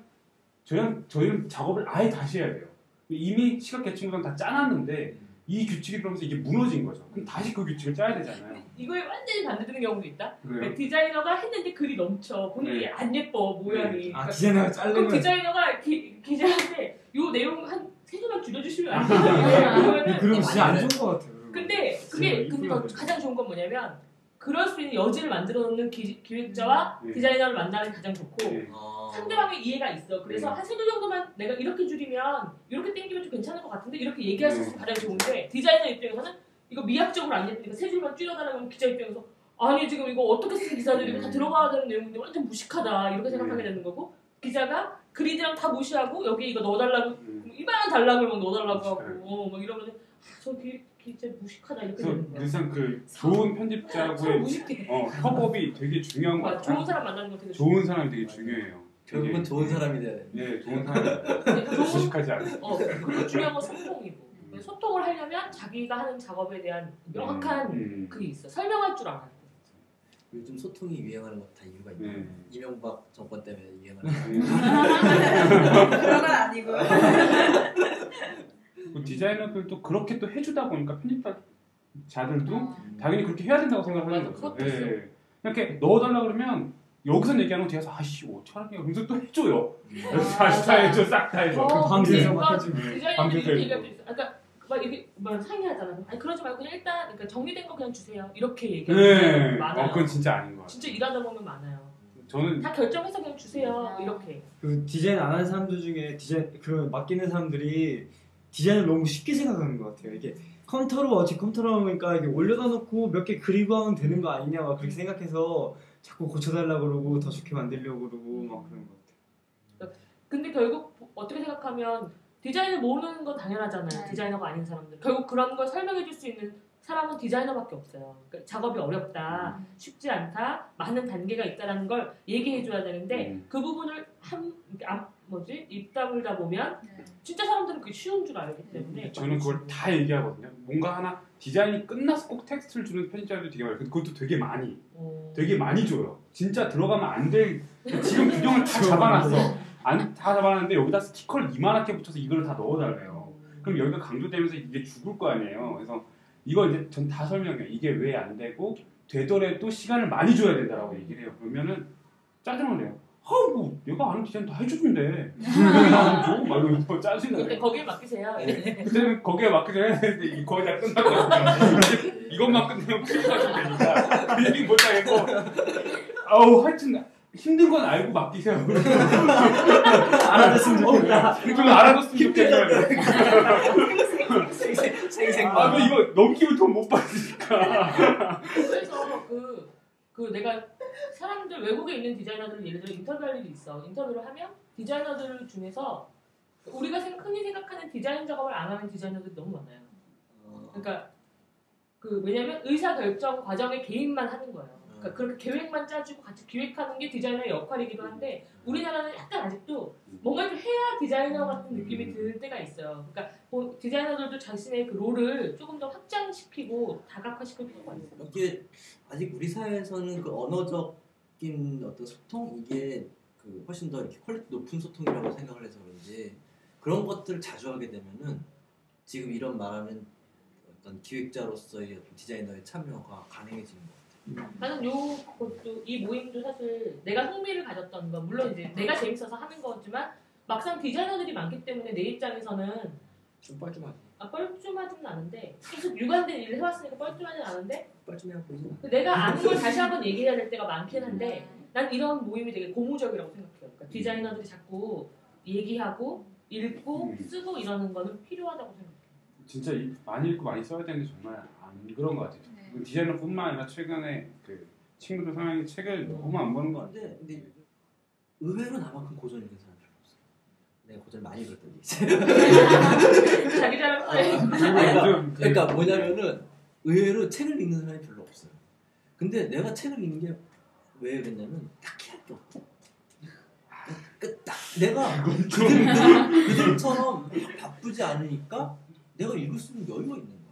저희는 저희는 작업을 아예 다시 해야 돼요. 이미 시각 계층구성 다 짜놨는데 이 규칙이 그러면서 이게 무너진 거죠. 그럼 다시 그 규칙을 짜야 되잖아요. 이거에 완전히 반대되는 경우도 있다. 그래요. 그러니까 디자이너가 했는데 글이 넘쳐. 본인이 네. 안 예뻐 모양이. 아 그러니까 디자이너가 그럼 자르면 디자이너가 기, 기자한테 요 내용 한세 줄만 줄여주시면 안 돼요? 그러면은 그럼 진짜 안 좋은 것 같아요. 그러면. 근데 그게 근데 더 가장 좋은 건 뭐냐면 그럴 수 있는 여지를 만들어 놓는 기, 기획자와 네. 디자이너를 만나는 게 가장 좋고 네. 어, 상대방의 이해가 있어. 그래서 네. 한세줄 정도만 내가 이렇게 줄이면 이렇게 땡기면 좀 괜찮을 것 같은데 이렇게 얘기할 수 네. 있으면 가장 좋은데 디자이너 입장에서는 이거 미학적으로 안 예쁘니까 세 줄만 줄여달라고 하면 기자 입장에서 아니 지금 이거 어떻게 쓴 기사들이 이거 다 음. 들어가야 되는 내용인데 완전 무식하다 이렇게 생각하게 네. 되는 거고 기자가 그리드랑 다 무시하고 여기 이거 넣어달라고 음. 이만한 달락을 막 넣어달라고 하고 무식하네. 어, 막 이러면은 아, 저 기, 기자 무식하다 이렇게 되는 거야. 늘상 그 좋은 편집자하고의. 어, 협업이 되게 중요한 것 맞아, 같아요. 좋은 사람 만나는 거 되게. 좋은 사람이 되게 중요해요. 결국은 좋은 사람이 돼야 돼. 네, 좋은 사람. 좋은 무식하지 않아. 어, 그리고 중요한 건 소통이고. 소통을 하려면 자기가 하는 작업에 대한 명확한 음. 그게 있어. 설명할 줄 알아야 돼. 요즘 소통이 유행하는 거다 이유가 있네. 네. 이명박 정권 때문에 유행하는 거. 네. 그런 건 아니고. 그 디자이너들도 그렇게 또 해주다 보니까 편집자들도 음. 당연히 그렇게 해야 된다고 생각하는 거죠. 있어. 네. 이렇게 넣어달라 그러면 여기서 얘기하는 거 뒤에서 아씨 뭐 어떡하냐 그러면서 또 해줘요. 다시 다 해줘, 싹 다 해줘. 어, 밤새서 그러니까 막 해주고. 디자이너들이 밤새서 이렇게 해주고. 얘기할 때 있어. 아까 막 이게 막 상의하잖아. 아니 그러지 말고 그냥 일단 그러니까 정리된 거 그냥 주세요. 이렇게 얘기하는 네. 사람이 많아요. 어, 그건 진짜 아닌 것 같아요. 진짜 일하다 보면 많아요. 저는 다 결정해서 그냥 주세요. 음. 이렇게. 그 디자인 안 하는 사람들 중에 디자인 그런 맡기는 사람들이 디자인을 너무 쉽게 생각하는 것 같아요. 이게 컴퓨터로 어차피 컴퓨터로 하니까 이게 올려다 놓고 몇 개 그리고 하면 되는 거 아니냐 막 그렇게 생각해서 자꾸 고쳐달라 그러고 더 좋게 만들려고 그러고 막 그런 것 같아요. 근데 결국 어떻게 생각하면 디자인을 모르는 건 당연하잖아요. 네. 디자이너가 아닌 사람들. 결국 그런 걸 설명해 줄 수 있는 사람은 디자이너밖에 없어요. 그러니까 작업이 어렵다, 쉽지 않다, 많은 단계가 있다라는 걸 얘기해 줘야 되는데 음. 그 부분을 한, 앞- 뭐지 입 다물다 보면 네. 진짜 사람들은 그게 쉬운 줄 알기 때문에 저는 그걸 다 얘기하거든요. 뭔가 하나 디자인이 끝나서 꼭 텍스트를 주는 편집자들이 되게 많아요. 근데 그것도 되게 많이, 어, 되게 많이 줘요. 진짜 들어가면 안 될, 지금 규정을 다 잡아놨어. 안, 다 잡아놨는데 여기다 스티커를 이만하게 붙여서 이걸 다 넣어달래요. 그럼 여기가 강조되면서 이게 죽을 거 아니에요. 그래서 이거 이제 전 다 설명해요. 이게 왜 안 되고 되더라도 시간을 많이 줘야 된다라고 얘기를 해요. 그러면은 짜증을 내요. 아, 뭐 내가 아는 디자인 다 해주는데? 막 이러면서 그때 내요. 거기에 맡기세요. 네. 그때는 거기에 이- 거의 다 끝났거든요. 이것만 끝내면 끝나면 되니까 그 얘기 못 하겠고 아우 하여튼 힘든 건 알고 맡기세요. 알아듣으면 좋겠다. 좀 알아뒀으면 좋겠어요. 생생 생생. 아, 그 이거 넘기면 돈 못 받으니까. 그래서 그, 그 내가 사람들 외국에 있는 디자이너들 예를 들어 인터뷰할 일이 있어. 인터뷰를 하면 디자이너들 중에서 우리가 생- 흔히 생각하는 디자인 작업을 안 하는 디자이너들이 너무 많아요. 그러니까 그 왜냐면 의사 결정 과정에 개입만 하는 거예요. 그러니까 그렇게 계획만 짜주고 같이 기획하는 게 디자이너의 역할이기도 한데 우리나라는 약간 아직도 뭔가 좀 해야 디자이너 같은 느낌이 드는 때가 있어요. 그러니까 뭐 디자이너들도 자신의 그 role을 조금 더 확장시키고 다각화시킬 필요가 있어요. 이게 아직 우리 사회에서는 그 언어적인 어떤 소통 이게 그 훨씬 더 이렇게 quality 높은 소통이라고 생각을 해서 그런지 그런 것들을 자주 하게 되면은 지금 이런 말하는 어떤 기획자로서의 디자이너의 참여가 가능해지는 것 같아요. 나는 요것도 이 모임도 사실 내가 흥미를 가졌던 거 물론 이제 내가 재밌어서 하는 거지만 막상 디자이너들이 많기 때문에 내 입장에서는 좀 뻘쭘하지. 아, 뻘쭘하지는 않은데 계속 유관된 일을 해왔으니까 뻘쭘하지는 않은데 뻘쭘해 보이지. 그 내가 아는 걸 다시 한번 얘기해야 될 때가 많긴 한데 난 이런 모임이 되게 고무적이라고 생각해요. 그러니까 디자이너들이 자꾸 얘기하고 읽고 음. 쓰고 이러는 거는 필요하다고 생각해요. 진짜 이- 많이 읽고 많이 써야 되는데 정말 안 그런 것 같아요. 네. 디자이너뿐만 아니라 최근에 그 친구들 상황이 책을 너무 안 보는 것 같아요. 근데, 근데 의외로 나만큼 고전 읽는 사람 별로 없어. 내가 고전 많이 읽었던 얘기지. 자기 자랑 아니, 그러니까, 그러니까 뭐냐면은 의외로 책을 읽는 사람이 별로 없어요. 근데 내가 책을 읽는 게 왜 그랬냐면 딱히 할 게 없어. 그딱 내가 그들, 그들, 그들처럼 바쁘지 않으니까 내가 읽을 수 있는 여유가 있는 거야.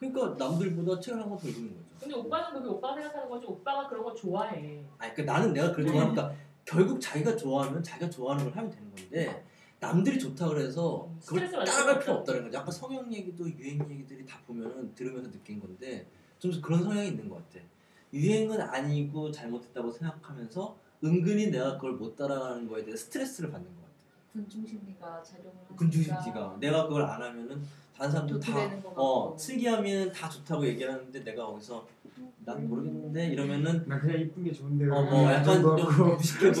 그러니까 남들보다 책을 한권더 읽는 거죠. 근데 오빠는 그게 오빠가 생각하는 거지 오빠가 그런 거 좋아해. 아니 그 나는 내가 그렇게 하니까 결국 자기가 좋아하면 자기가 좋아하는 걸 하면 되는 건데 남들이 좋다 그래서 그걸 스트레스 받을 따라갈 필요 없다는 거죠. 아까 성형 얘기도 유행 얘기들이 다 보면은 들으면서 느낀 건데 좀 그런 성향이 있는 것 같아. 유행은 아니고 잘못했다고 생각하면서 은근히 내가 그걸 못 따라가는 거에 대해 스트레스를 받는 것 같아. 군중 심리가 작용을 하니까 군중심지가 내가 그걸 안 하면은 다른 사람들 다. 어, 슬기하면 다 좋다고 얘기하는데 내가 거기서 난 모르겠는데 이러면은 난 그냥 이쁜 게 좋은데요. 어, 뭐 약간 좀.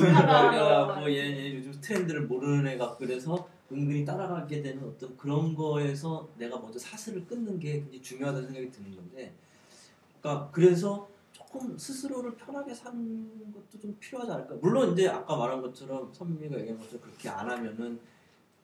애가 갖고 얘, 얘 요즘 트렌드를 모르는 애가 그래서 은근히 따라가게 되는 어떤 그런 거에서 내가 먼저 사슬을 끊는 게 굉장히 중요하다는 생각이 드는 건데 그러니까 그래서 조금 스스로를 편하게 사는 것도 좀 필요하지 않을까 물론 이제 아까 말한 것처럼 선미가 얘기한 것처럼 그렇게 안 하면은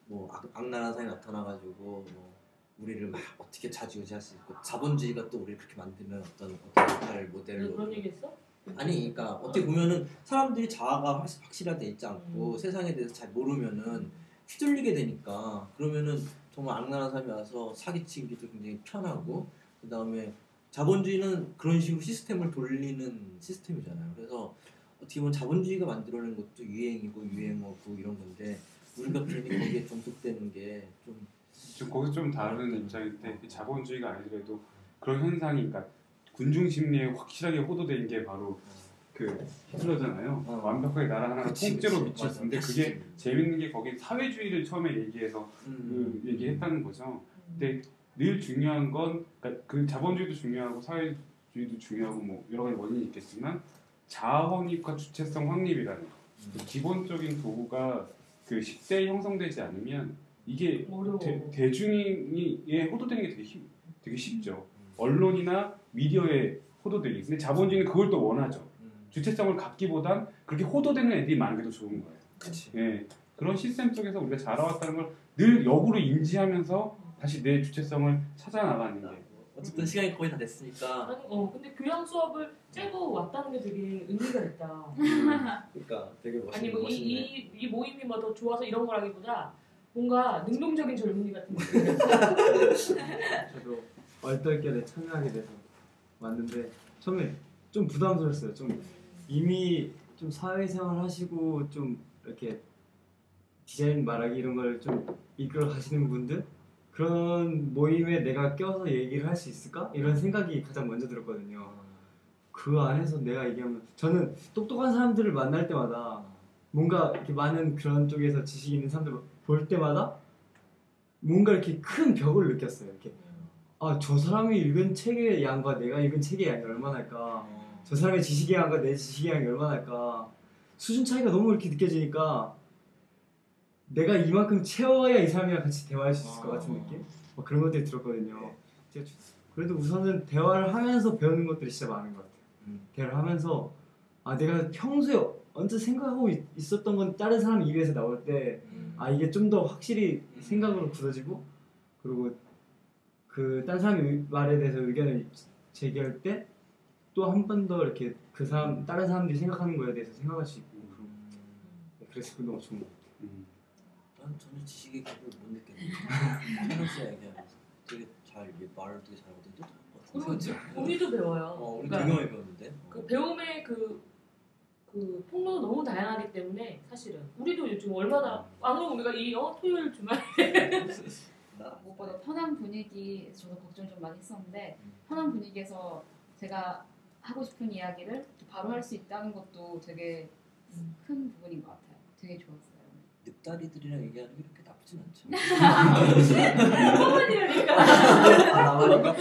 뭐 악, 악랄한 사람이 나타나가지고 뭐 우리를 막 어떻게 좌지우지할 수 있고 자본주의가 또 우리를 그렇게 만들면 어떤 어떤 역할을 너 모델로 그런 얘기 했어? 아니, 그러니까 어떻게 보면은 사람들이 자아가 확- 확실하게 있지 않고 음. 세상에 대해서 잘 모르면은 휘둘리게 되니까 그러면은 정말 악랄한 사람이 와서 사기치기도 굉장히 편하고 그 다음에 자본주의는 그런 식으로 시스템을 돌리는 시스템이잖아요. 그래서 어떻게 보면 자본주의가 만들어낸 것도 유행이고 유행어고 이런 건데 우리가 괜히 거기에 종속되는 게 좀 좀 거기서 좀 다른 입장인데 그 자본주의가 아니더라도 그런 현상이 그러니까 군중 심리에 확실하게 호도된 게 바로 그 히틀러잖아요. 어. 완벽하게 나라 그치, 통째로. 미쳤는데. 그게 재밌는 게 거기 사회주의를 처음에 얘기해서 음. 그 얘기했다는 거죠. 근데 늘 중요한 건 그러니까 그 자본주의도 중요하고 사회주의도 중요하고 뭐 여러 가지 원인이 있겠지만 자아 확립과 주체성 확립이라는 그 기본적인 도구가 그 10대에 형성되지 않으면 이게 어려워. 대, 대중에 호도되는 게 되게 힘, 되게 쉽죠. 언론이나 미디어에 호도되기. 근데 자본주의는 그걸 또 원하죠. 음. 주체성을 갖기보단 그렇게 호도되는 애들이 많은 게 더 좋은 거예요. 그치. 예, 그런 시스템 속에서 우리가 자라왔다는 걸 늘 역으로 인지하면서 다시 내 주체성을 찾아 나가는 게 어쨌든 시간이 거의 다 됐으니까 아니 어 근데 교양 수업을 째고 왔다는 게 되게 의미가 있다. 그러니까 되게 멋있, 아니 뭐이 멋있네. 이이 모임이 뭐 더 좋아서 이런 거라기보다 뭔가 능동적인 젊은이 같은 느낌. 저도 얼떨결에 참여하게 돼서 왔는데 처음에 좀 부담스러웠어요. 좀 이미 좀 사회생활 하시고 좀 이렇게 디자인 말하기 이런 걸 좀 이끌어 가시는 분들 그런 모임에 내가 껴서 얘기를 할 수 있을까 이런 생각이 가장 먼저 들었거든요. 그 안에서 내가 얘기하면 저는 똑똑한 사람들을 만날 때마다 뭔가 이렇게 많은 그런 쪽에서 지식 있는 사람들 볼 때마다 뭔가 이렇게 큰 벽을 느꼈어요. 이렇게 아 저 사람이 읽은 책의 양과 내가 읽은 책의 양이 얼마나 할까 어. 저 사람의 지식의 양과 내 지식의 양이 얼마나 할까 수준 차이가 너무 이렇게 느껴지니까 내가 이만큼 채워야 이 사람이랑 같이 대화할 수 있을 것 같은 어. 느낌 뭐 그런 것들이 들었거든요 주- 그래도 우선은 대화를 하면서 배우는 것들이 진짜 많은 것 같아요 음. 대화를 하면서 아 내가 평소에 언제 생각하고 있, 있었던 건 다른 사람 입에서 나올 때 음. 아 이게 좀 더 확실히 생각으로 굳어지고 그리고 그 딴 사람의 의- 말에 대해서 의견을 제기할 때 또 한 번 더 이렇게 그 사람 다른 사람들이 생각하는 거에 대해서 생각할 수 있고 그런 음. 네, 그래서 그게 너무 좋은 것 같아요. 음. 난 전혀 지식의 격을 못 느꼈는데 태영 씨 얘기하면서 되게 잘 말을 되게 잘하거든요. 그리고 우리도 배워요. 어, 우리 그러니까 되게 많이 배웠는데. 어. 그 배움의 그, 그 폭로가 너무 다양하기 때문에 사실은 우리도 요즘 얼마나 안 그러면 우리가 이 어, 토요일 주말 나 무엇보다 편한 분위기 저도 걱정 좀 많이 했었는데 음. 편한 분위기에서 제가 하고 싶은 이야기를 바로 할 수 있다는 것도 되게 큰 부분인 것 같아요. 되게 좋았어요. 늑다리들이랑 얘기하는 게 그렇게 나쁘진 않죠. 그것만이라니까. 아, 나만인가?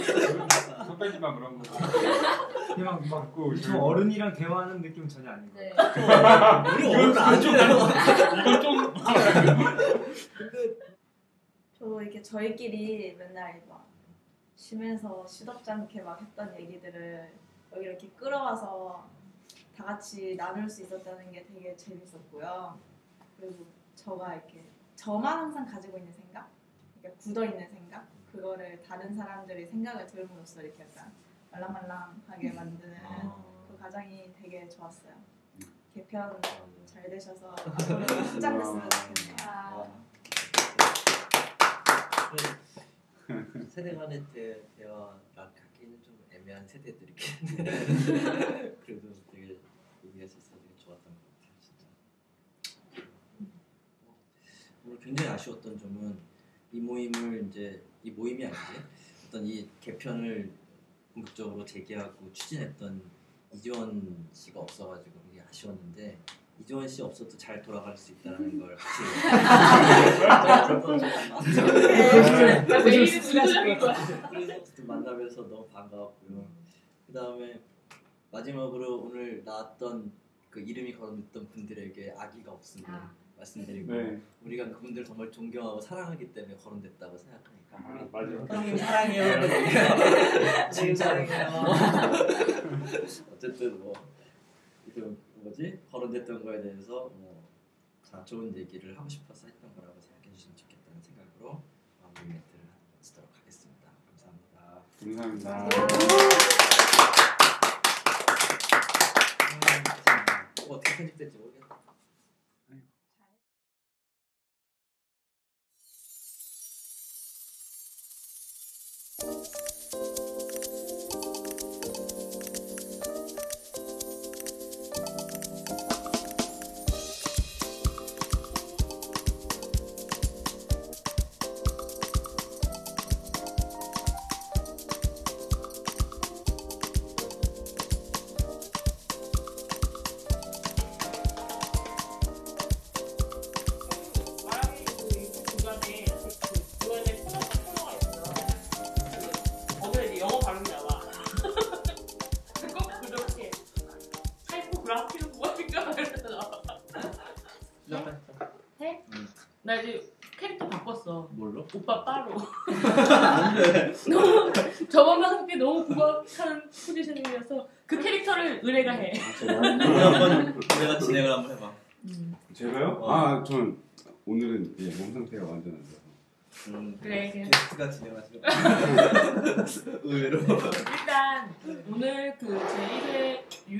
선배님만 그런 거. 그냥 막 저 어른이랑 대화하는 느낌은 전혀 아닌 것 네. 우리 안 좋아요. 이건 좀 저도 이렇게 저희끼리 맨날 막 쉬면서 시덥지 않게 막 했던 얘기들을 여기 이렇게 끌어와서 다 같이 나눌 수 있었다는 게 되게 재밌었고요. 그리고 저가 이렇게 저만 항상 가지고 있는 생각, 이렇게 굳어 있는 생각, 그거를 다른 사람들이 생각을 들음으로써 이렇게 약간 말랑말랑하게 만드는 그 과정이 되게 좋았어요. 개편 잘 되셔서 확장됐으면 좋겠네요. 아, 네. 세대 간의 대, 대화랑 갖기는 좀 애매한 세대들이긴 한데 그래도 되게 얘기가 있어서 되게 좋았던 것 같아요 진짜. 오늘 굉장히 아쉬웠던 점은 이 모임을 이제 이 모임이 아니지 어떤 이 개편을 본격적으로 제기하고 추진했던 이지원 씨가 없어가지고 되게 아쉬웠는데 이지원 씨 없어도 잘 돌아갈 수 있다는 걸. 그래서 만나면서 너무 반가웠고요. 그 다음에 마지막으로 오늘 나왔던 그 이름이 거론됐던 분들에게 아기가 아. 말씀드리고 네. 우리가 그분들 정말 존경하고 사랑하기 때문에 거론됐다고 생각하니까 아, 맞아요. 형님 사랑해요. 진짜예요. 어쨌든 뭐그 뭐지 거론됐던 거에 대해서 뭐 자, 좋은 얘기를 하고 싶어서 했던 거라고 생각해 주시면 좋겠다는 생각으로 마무리 멘트를 쓰도록 하겠습니다. 감사합니다. 감사합니다. 음, 어떻게 편집될지 모르겠다. 말 하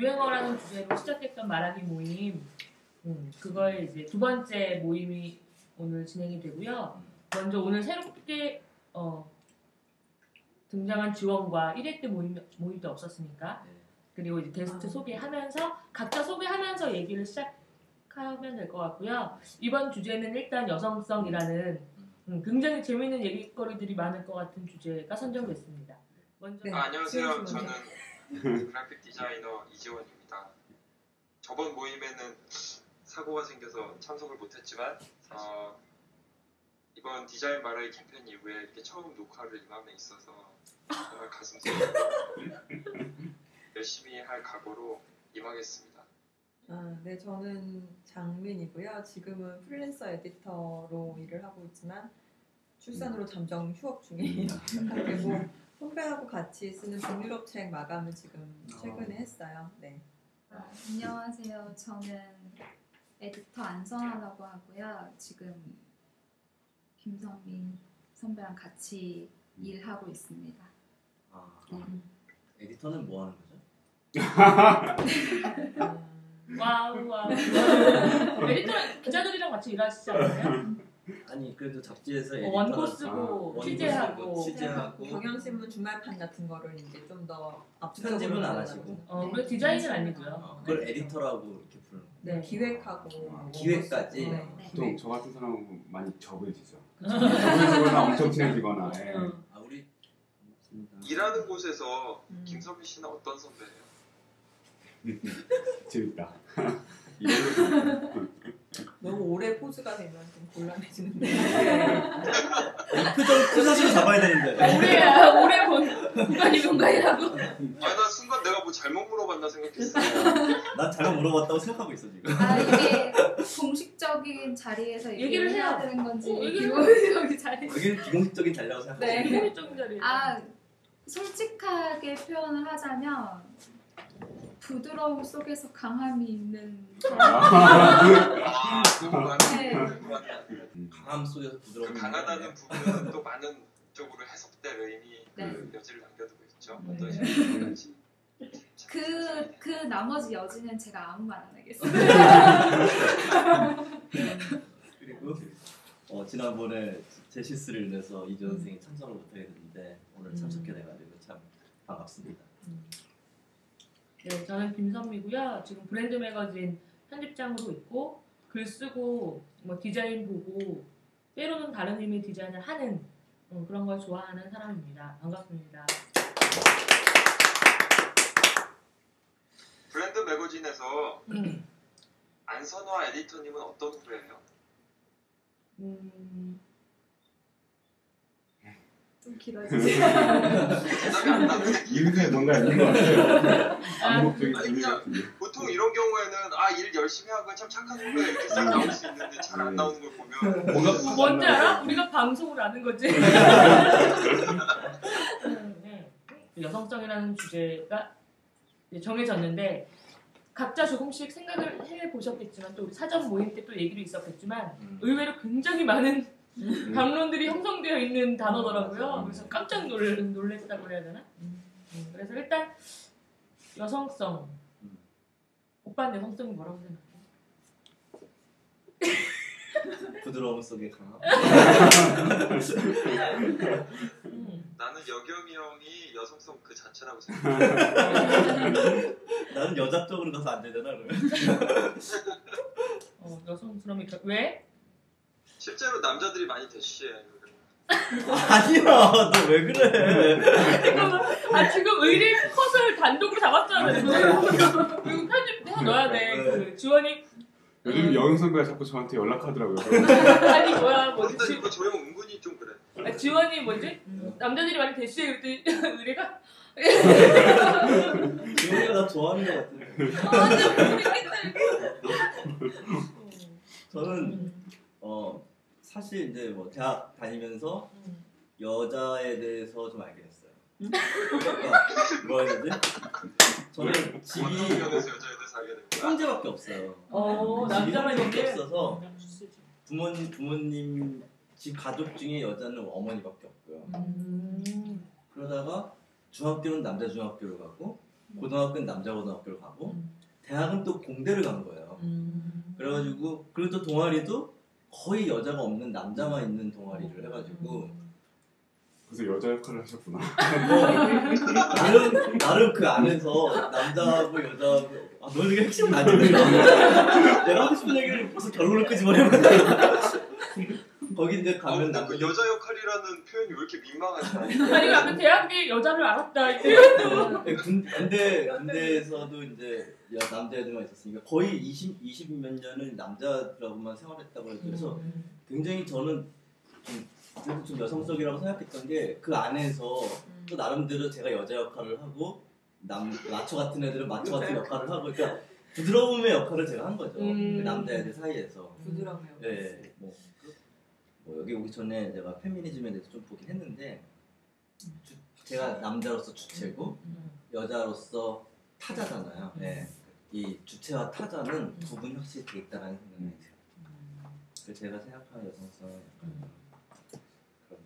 유행어라는 주제로 시작했던 말하기 모임 음, 그걸 이제 두 번째 모임이 오늘 진행이 되고요. 먼저 오늘 새롭게 어, 등장한 지원과 1회 때 모임, 모임도 없었으니까 네. 그리고 이제 게스트 소개하면서 각자 소개하면서 얘기를 시작하면 될 것 같고요. 이번 주제는 일단 여성성이라는 음, 굉장히 재미있는 얘기거리들이 많을 것 같은 주제가 선정됐습니다. 먼저 네. 아, 안녕하세요. 저는. 그래픽 디자이너 이지원입니다. 저번 모임에는 사고가 생겨서 참석을 못했지만 어, 이번 디자인 마라이 캠페인 이후에 이렇게 처음 녹화를 임함에 있어서 정말 가슴 뛰어요. 열심히 할 각오로 임하겠습니다. 아, 네, 저는 장민이고요. 지금은 프리랜서 에디터로 일을 하고 있지만 출산으로 잠정 휴업 중이에요. 그리고 선배하고 같이 쓰는 북유럽 책 마감을 지금 최근에 했어요. 네. 아, 안녕하세요. 저는 에디터 안선아라고 하고요. 지금 김성민 선배랑 같이 일하고 있습니다. 아, 네. 에디터는 뭐 하는 거죠? 음, 와우 와우. 에디터는 기자들이랑 같이 일하시지 않나요? 아니 그래도 잡지에서 어, 원고 쓰고 원고 취재하고 취재하고 경향신문 주말판 같은 거를 이제 좀더 편집은 안 하시고. 어, 그 디자인은 아니고요. 어, 그걸 에디터라고 이렇게 부르는 거예요. 네. 기획하고 아, 뭐 기획까지? 네. 보통 저 같은 사람은 많이 접을지죠. 접을지거나 엄청 친해지거나. 예. 응. 아 우리. 일하는 곳에서 음. 김선미 씨는 어떤 선배예요? 재밌다. 너무 오래 포즈가 되면 좀 곤란해지는데 표정 표정으로 잡아야 되는데. 올해야 올해 본 공간이 공간이라고. 아니 나 순간 내가 뭐 잘못 물어봤나 생각했어. 난 잘못 물어봤다고 생각하고 있어 지금. 아 이게 공식적인 자리에서 얘기를 얘기를 해야. 되는 건지 어, 얘기를 비공식적인 자리. 여기는 비공식적인 자리라고 생각하고 네. 효율적인 자리. 아 솔직하게 표현을 하자면 부드러움 속에서 강함이 있는. 아, 네. 맞네. 강함 속에서 부드러운. 그 강하다는 부분은 또 많은 쪽으로 해석될 의미 네. 그 여지를 남겨두고 있죠. 네. 어떤 식으로든지. 그, 그 나머지 여지는 제가 아무 말 안 하겠습니다. 그리고 어, 지난번에 제 실수를 인해서 이준 선생이 참석을 못하게 됐는데 오늘 참석해 돼가지고 참 반갑습니다. 네, 저는 김선미고요. 지금 브랜드 매거진 편집장으로 있고 글 쓰고 뭐 디자인 보고 때로는 다른 의미의 디자인을 하는 음, 그런 걸 좋아하는 사람입니다. 반갑습니다. 브랜드 매거진에서 음, 안선화 에디터님은 어떤 후배예요? 음, 좀 길어지세요. 대답이 안 나는데 이웃에 뭔가 있는 것 같아요. 의미 그냥 같은데. 보통 이런 경우에는 아 일 열심히 하고 참 착한 후배 이렇게 싹 나올 수 있는데 잘 안 나오는 걸 보면 뭔가 뭐 뭔지 알아? 우리가 방송을 아는 거지. 음, 네. 여성성이라는 주제가 정해졌는데 각자 조금씩 생각을 해 보셨겠지만 또 우리 사전 모임 때 또 얘기도 있었겠지만 음. 의외로 굉장히 많은 담론들이 형성되어 있는 단어더라고요. 음. 그래서 깜짝 놀, 놀랬다고 해야 되나? 음, 그래서 일단 여성성. 음. 오빠는 여성성이 뭐라고 생각해? 부드러움 속에 강함. 음. 나는 여겸이 형이 여성성 그 자체라고 생각해. 나는 여자 쪽으로 가서 안 되잖아 그러면. 어, 여성스러움이 겨- 왜? 실제로 남자들이 많이 대쉬해. 아니야 너 왜 그래? 잠깐만. 아 지금 의리 컷을 단독으로 잡았잖아 지금. 이거 편집해서 넣어야 돼. 그 지원이 요즘 여영 선배가 자꾸 저한테 연락하더라고요. 아니 뭐야 뭐지? 지, 이거 저형 은근히 좀 그래. 아, 지원이 뭐지? 남자들이 많이 대시해 그랬더니 의리가 지원이가 나 좋아하는 것 같아. 저는 음, 어 사실 이제 뭐 대학 다니면서 음. 여자에 대해서 좀 알게 됐어요. 그러니까 뭐라 해야 되지? 저는 집이? 형제밖에 없어요. 어 집이 남자만 형제밖에 이렇게 없어서 부모님 부모님 집 가족 중에 여자는 어머니밖에 없고요. 음. 그러다가 중학교는 남자 중학교를 가고 고등학교는 남자 고등학교를 가고 음. 대학은 또 공대를 간 거예요. 그래가지고 그리고 또 동아리도 거의 여자가 없는 남자만 있는 동아리를 해가지고. 그래서 여자 역할을 하셨구나. 뭐 나름 나름 그 안에서 남자하고 여자하고 아 너는 이게 핵심은 아니네. 내가 하고 싶은 얘기를 벌써 결론을 끄집어내면 거기 이제 아, 가면 근데 남자 그 여자 역할이라는 표현이 왜 이렇게 민망하지? 아니 아까 대학에 여자를 알았다. 네, 군, 군대 군대에서도 이제 여- 남자 애들만 있었으니까 거의 20 20 몇 년을 남자라고만 생활했다고 해서 그래서 굉장히 저는 좀, 좀 여성적이라고 생각했던 게 그 안에서 또 나름대로 제가 여자 역할을 하고 남 마초 같은 애들은 마초 같은 역할을 하고 그러니까 부드러움의 역할을 제가 한 거죠. 음. 그 남자애들 사이에서. 부드러워요. 네, 뭐, 뭐 여기 오기 전에 제가 페미니즘에 대해서 좀 보긴 했는데 주- 제가 남자로서 주체고 여자로서 타자잖아요. 네. 이 주체와 타자는 구분이 확실히 돼 있다는 생각이 들어요. 그래서 제가 생각하는 여성성은 약간 그런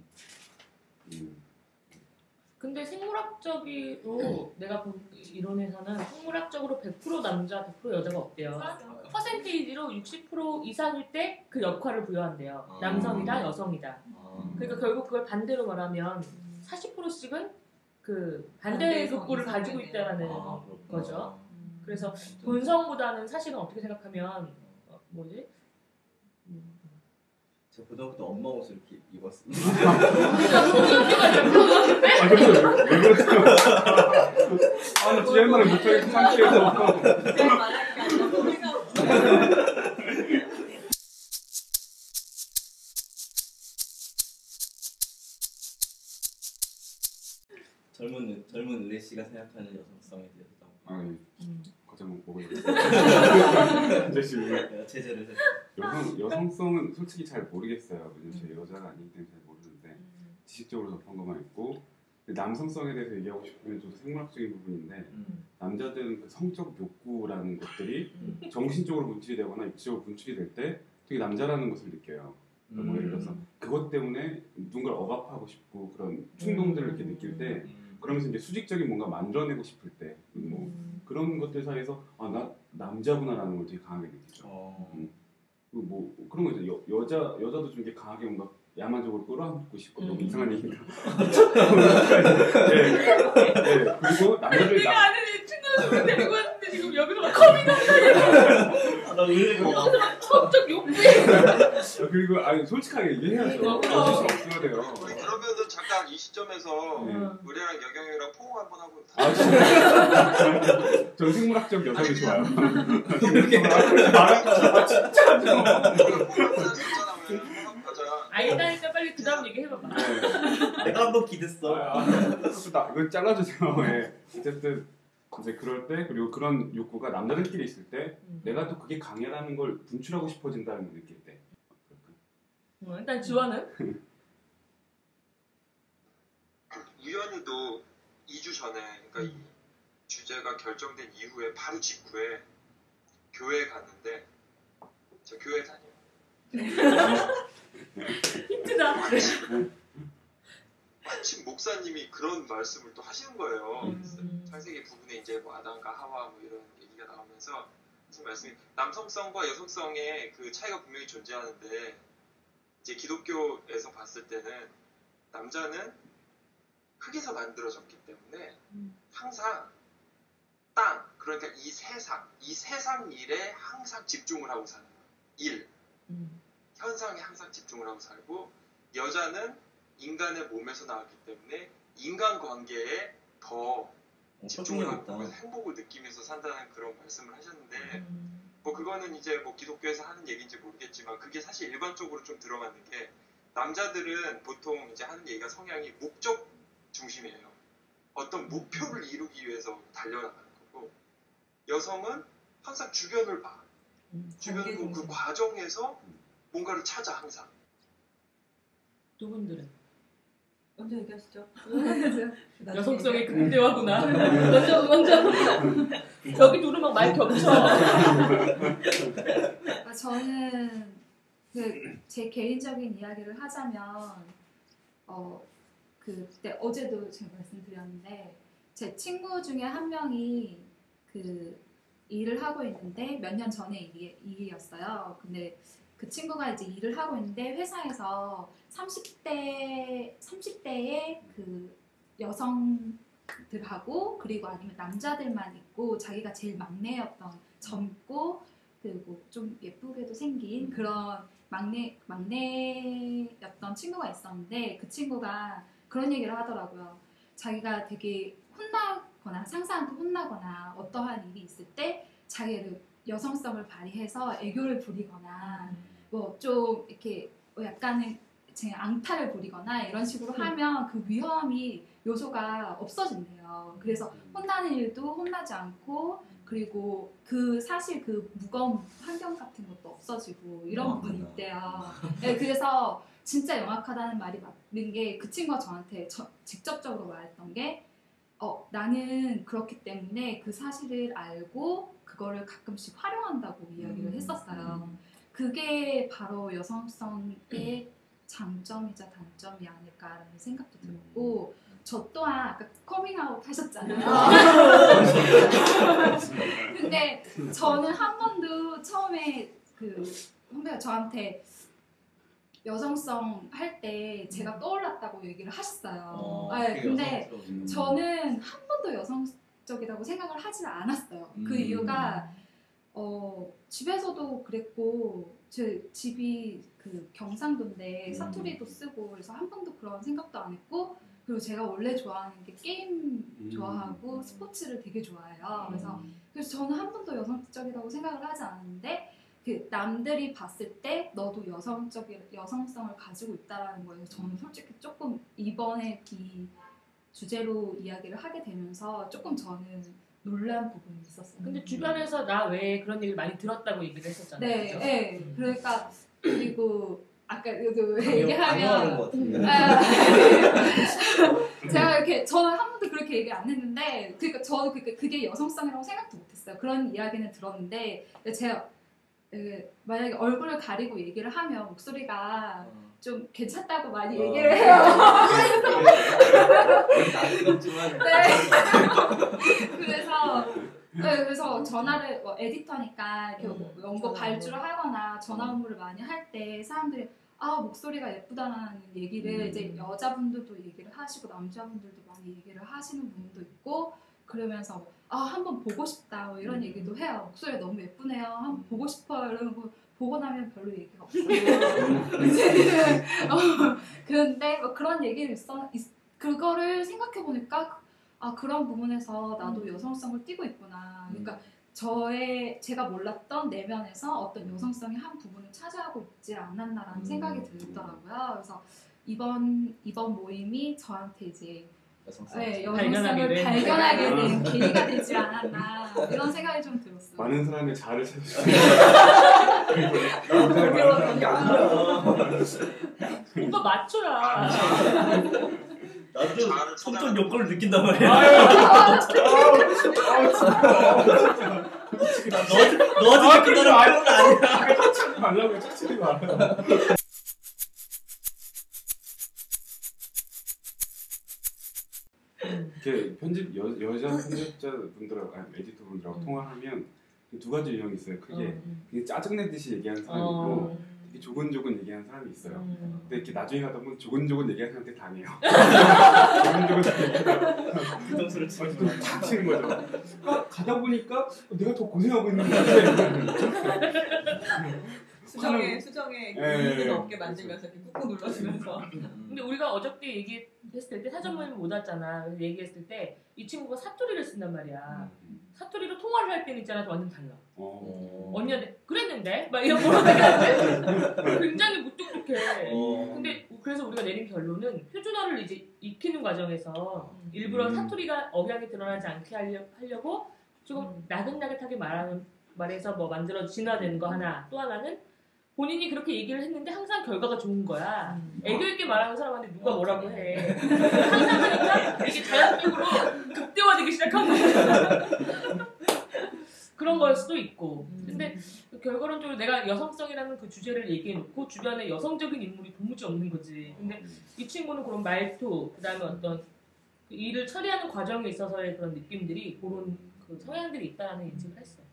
음. 근데 생물학적으로 내가 본 이론에서는 생물학적으로 100% 남자 100% 여자가 없대요. 퍼센테이지로 60% 이상일 때 그 역할을 부여한대요. 아. 남성이다 여성이다. 아, 그러니까 결국 그걸 반대로 말하면 40%씩은 그 반대의 이상 가지고 되네. 있다라는 아. 거죠. 그래서 본성보다는 사실은 어떻게 생각하면 어, 뭐지? 제 가 고등학교 때 엄마 옷을 이렇게 입었습니다. 아, 근데 왜, 왜 그랬어요? 아, 나 진짜 옛날에 못하겠어, 창피해서. 젊은 젊은 의뢰 씨가 생각하는 여성성에 대해서 좀 아, 예. 음. 과장 보고. 이제 지금 내가 제재를 여성, 여성성은 솔직히 잘 모르겠어요. 왜냐면 제 여자가 아니기 때문에 잘 모르는데 지식적으로 접한 것만 있고 남성성에 대해서 얘기하고 싶으면 좀 생물학적인 부분인데 음. 남자들은 그 성적 욕구라는 것들이 정신적으로 분출이 되거나 육체적으로 분출이 될 때 되게 남자라는 것을 느껴요. 뭐 예를 들어서 그것 때문에 누군가를 억압하고 싶고 그런 충동들을 이렇게 느낄 때 음. 그러면서 이제 수직적인 뭔가 만들어내고 싶을 때 뭐 그런 것들 사이에서 아 나 남자구나라는 걸 되게 강하게 느끼죠. 어. 그리고 뭐 그런 거. 여, 여자 여자도 좀 이렇게 강하게 뭔가 야만적으로 끌어안고 싶고 너무 음. 이상한 얘기인가. 네. 네. 그리고 남자들 내가 나, 아는 애 친구를 데리고 왔는데 지금 여기서 막 커밍 아, 나 의뢰 뭐 성적 욕구 아, 그리고 아니 솔직하게 얘기해야죠. 어, 어쩔 수 없어야 돼요. 그러면 은 잠깐 이 시점에서 네. 우리랑 여경이랑 포옹 한번 하고 아 진짜. 전 생물학적 여성이 좋아요. 말아 진짜 가자. 알다니까 빨리 그 다음 얘기해봐봐. 네. 내가 한번 기댔어. 아, 나 이거 잘라주세요. 예. 어쨌든 이제 그럴 때 그리고 그런 욕구가 남자들끼리 있을 때 음. 내가 또 그게 강해라는 걸 분출하고 싶어진다는 걸 느낄 때. 어, 일단 지원은 유연이도 2주 전에 그러니까 이 주제가 결정된 이후에 바로 직후에 교회에 갔는데 저 교회 다녀요. 힌트다. 마침 목사님이 그런 말씀을 또 하시는 거예요. 음. 창세기 부분에 이제 뭐 아담과 하와 뭐 이런 얘기가 나오면서 무슨 말씀이 남성성과 여성성의 그 차이가 분명히 존재하는데 이제 기독교에서 봤을 때는 남자는 흙에서 만들어졌기 때문에 음. 항상 땅 그러니까 이 세상 이 세상 일에 항상 집중을 하고 사는 거예요. 일 음. 현상에 항상 집중을 하고 살고 여자는 인간의 몸에서 나왔기 때문에 인간 관계에 더 집중을 하고 행복을 느끼면서 산다는 그런 말씀을 하셨는데 음. 뭐 그거는 이제 뭐 기독교에서 하는 얘기인지 모르겠지만 그게 사실 일반적으로 좀 들어맞는 게 남자들은 보통 이제 하는 얘기가 성향이 목적 중심이에요. 어떤 목표를 이루기 위해서 달려나가는 거고 여성은 항상 주변을 봐. 음. 주변 그, 그. 과정에서 뭔가를 찾아 항상. 두 분들은 먼저 얘기하시죠. 얘기할까요? 극대화구나. 먼저 먼저 여기 둘은 막말 겹쳐. 아, 저는 그 제 개인적인 이야기를 하자면 어 그때 어제도 제가 말씀드렸는데 제 친구 중에 한 명이 그 일을 하고 있는데 몇 년 전에 일이, 일이었어요. 근데 그 친구가 이제 일을 하고 있는데 회사에서 30대 30대의 그 여성들하고 그리고 아니면 남자들만 있고 자기가 제일 막내였던 젊고 그리고 좀 예쁘게도 생긴 그런 막내 막내였던 친구가 있었는데 그 친구가 그런 얘기를 하더라고요. 자기가 되게 혼나거나 상사한테 혼나거나 어떠한 일이 있을 때 자기를 여성성을 발휘해서 애교를 부리거나 뭐 좀 이렇게 뭐 약간의 제 앙탈을 부리거나 이런 식으로 하면 그 위험이 요소가 없어진대요. 그래서 혼나는 일도 혼나지 않고 그리고 그 사실 그 무거운 환경 같은 것도 없어지고 이런 부분이 있대요. 네, 그래서 진짜 영악하다는 말이 맞는 게 그 친구가 저한테 저- 직접적으로 말했던 게 어, 나는 그렇기 때문에 그 사실을 알고 그거를 가끔씩 활용한다고 이야기를 했었어요. 그게 바로 여성성의 장점이자 단점이 아닐까라는 생각도 들었고 저 또한 아까 커밍아웃 하셨잖아요. 근데 저는 한 번도 처음에 그 선배가 저한테 여성성 할 때 제가 떠올랐다고 얘기를 하셨어요. 어, 네, 근데 여성스러운. 저는 한 번도 여성적이라고 생각을 하지 않았어요. 그 음. 이유가 어, 집에서도 그랬고 제 집이 그 경상도인데 음. 사투리도 쓰고 그래서 한 번도 그런 생각도 안 했고 그리고 제가 원래 좋아하는 게 게임 음. 좋아하고 스포츠를 되게 좋아해요. 그래서 음. 그래서 저는 한 번도 여성적이라고 생각을 하지 않았는데 그 남들이 봤을 때 너도 여성적인 여성성을 가지고 있다라는 거에서 저는 솔직히 조금 이번에 이 주제로 이야기를 하게 되면서 조금 저는 놀란 부분이 있었어요. 근데 주변에서 나 외에 그런 얘기를 많이 들었다고 얘기를 했었잖아요. 네, 그죠? 네. 음. 그러니까 그리고 아까 그 얘기하면. 아, 제가 이렇게 저는 한 번도 그렇게 얘기 안 했는데 그러니까 저는 그게, 여성성이라고 생각도 못했어요. 그런 이야기는 들었는데 제가 에, 만약에 얼굴을 가리고 얘기를 하면 목소리가 좀 괜찮다고 많이 어. 얘기를 해요. 나는 없지만 네. 그래서 네, 그래서 전화를 뭐 에디터니까 이렇게 뭐 연고 발주를 하거나 전화 업무를 많이 할 때 사람들이 아 목소리가 예쁘다는 얘기를 음. 이제 여자분들도 얘기를 하시고 남자분들도 많이 얘기를 하시는 부분도 있고 그러면서 아 한번 보고 싶다. 뭐 이런 얘기도 해요. 목소리가 너무 예쁘네요. 한번 보고 싶어요. 이러고 보고 나면 별로 얘기가 없어요. 이제는 어, 근데 뭐 그런 얘기를 있어 있- 그거를 생각해 보니까 아 그런 부분에서 나도 여성성을 띠고 있구나. 그러니까 저의 제가 몰랐던 내면에서 어떤 여성성의 한 부분을 차지하고 있지 않았나라는 생각이 들더라고요. 그래서 이번 이번 모임이 저한테 이제 여성성. 네, 발견하게 여성성을. 발견하게 된 계기가 되지 않았나 이런 생각이 좀 들었어요. 많은 사람의 자아를 찾으시고. 오빠 맞춰라. 나도 성적 욕구를 느낀단 말이야. 너 너한테 느낀다는 말은 아니야. 찾지 말라고 찾지 말아요. 이렇게 편집 여, 여자 편집자 분들하고 아니 에디터 분들하고 음. 통화하면 두 가지 유형이 있어요. 크게 음. 그게 짜증내듯이 얘기하는 사람이 있고 어. 되게 조곤조곤 얘기하는 사람이 있어요. 음. 근데 이렇게 나중에 가다 보면 조곤조곤 얘기하는 사람한테 당해요. 조곤조곤 부담스러워. 얘기하다 탁 치는 거죠. 그러니까 가다 보니까 내가 더 고생하고 있는 것 같아. 수정에 수정에 예. 이익을 얻게 만들면서 이렇게 꾹꾹 눌러주면서 근데 우리가 어저께 얘기 했을 때 사전 모임 못 왔잖아. 그래서 얘기했을 때 이 친구가 사투리를 쓴단 말이야. 사투리로 통화를 할 때는 있잖아 완전 달라. 어. 언니한테 그랬는데 막 이런 거 하는데 굉장히 무뚝뚝해. 어. 근데 그래서 우리가 내린 결론은 표준어를 이제 익히는 과정에서 일부러 음. 사투리가 억양이 드러나지 않게 하려, 하려고 조금 나긋나긋하게 말하는 말해서 뭐 만들어 진화된 거 하나 또 하나는 본인이 그렇게 얘기를 했는데 항상 결과가 좋은 거야. 애교 있게 말하는 사람한테 누가 뭐라고 해. 항상 하니까 이게 자연적으로 극대화되기 시작한 거야. 그런 걸 수도 있고. 근데 결과론적으로 내가 여성성이라는 그 주제를 얘기해놓고 주변에 여성적인 인물이 도무지 없는 거지. 근데 이 친구는 그런 말투, 그 다음에 어떤 그 일을 처리하는 과정에 있어서의 그런 느낌들이 그런 그 성향들이 있다라는 인식을 했어 요.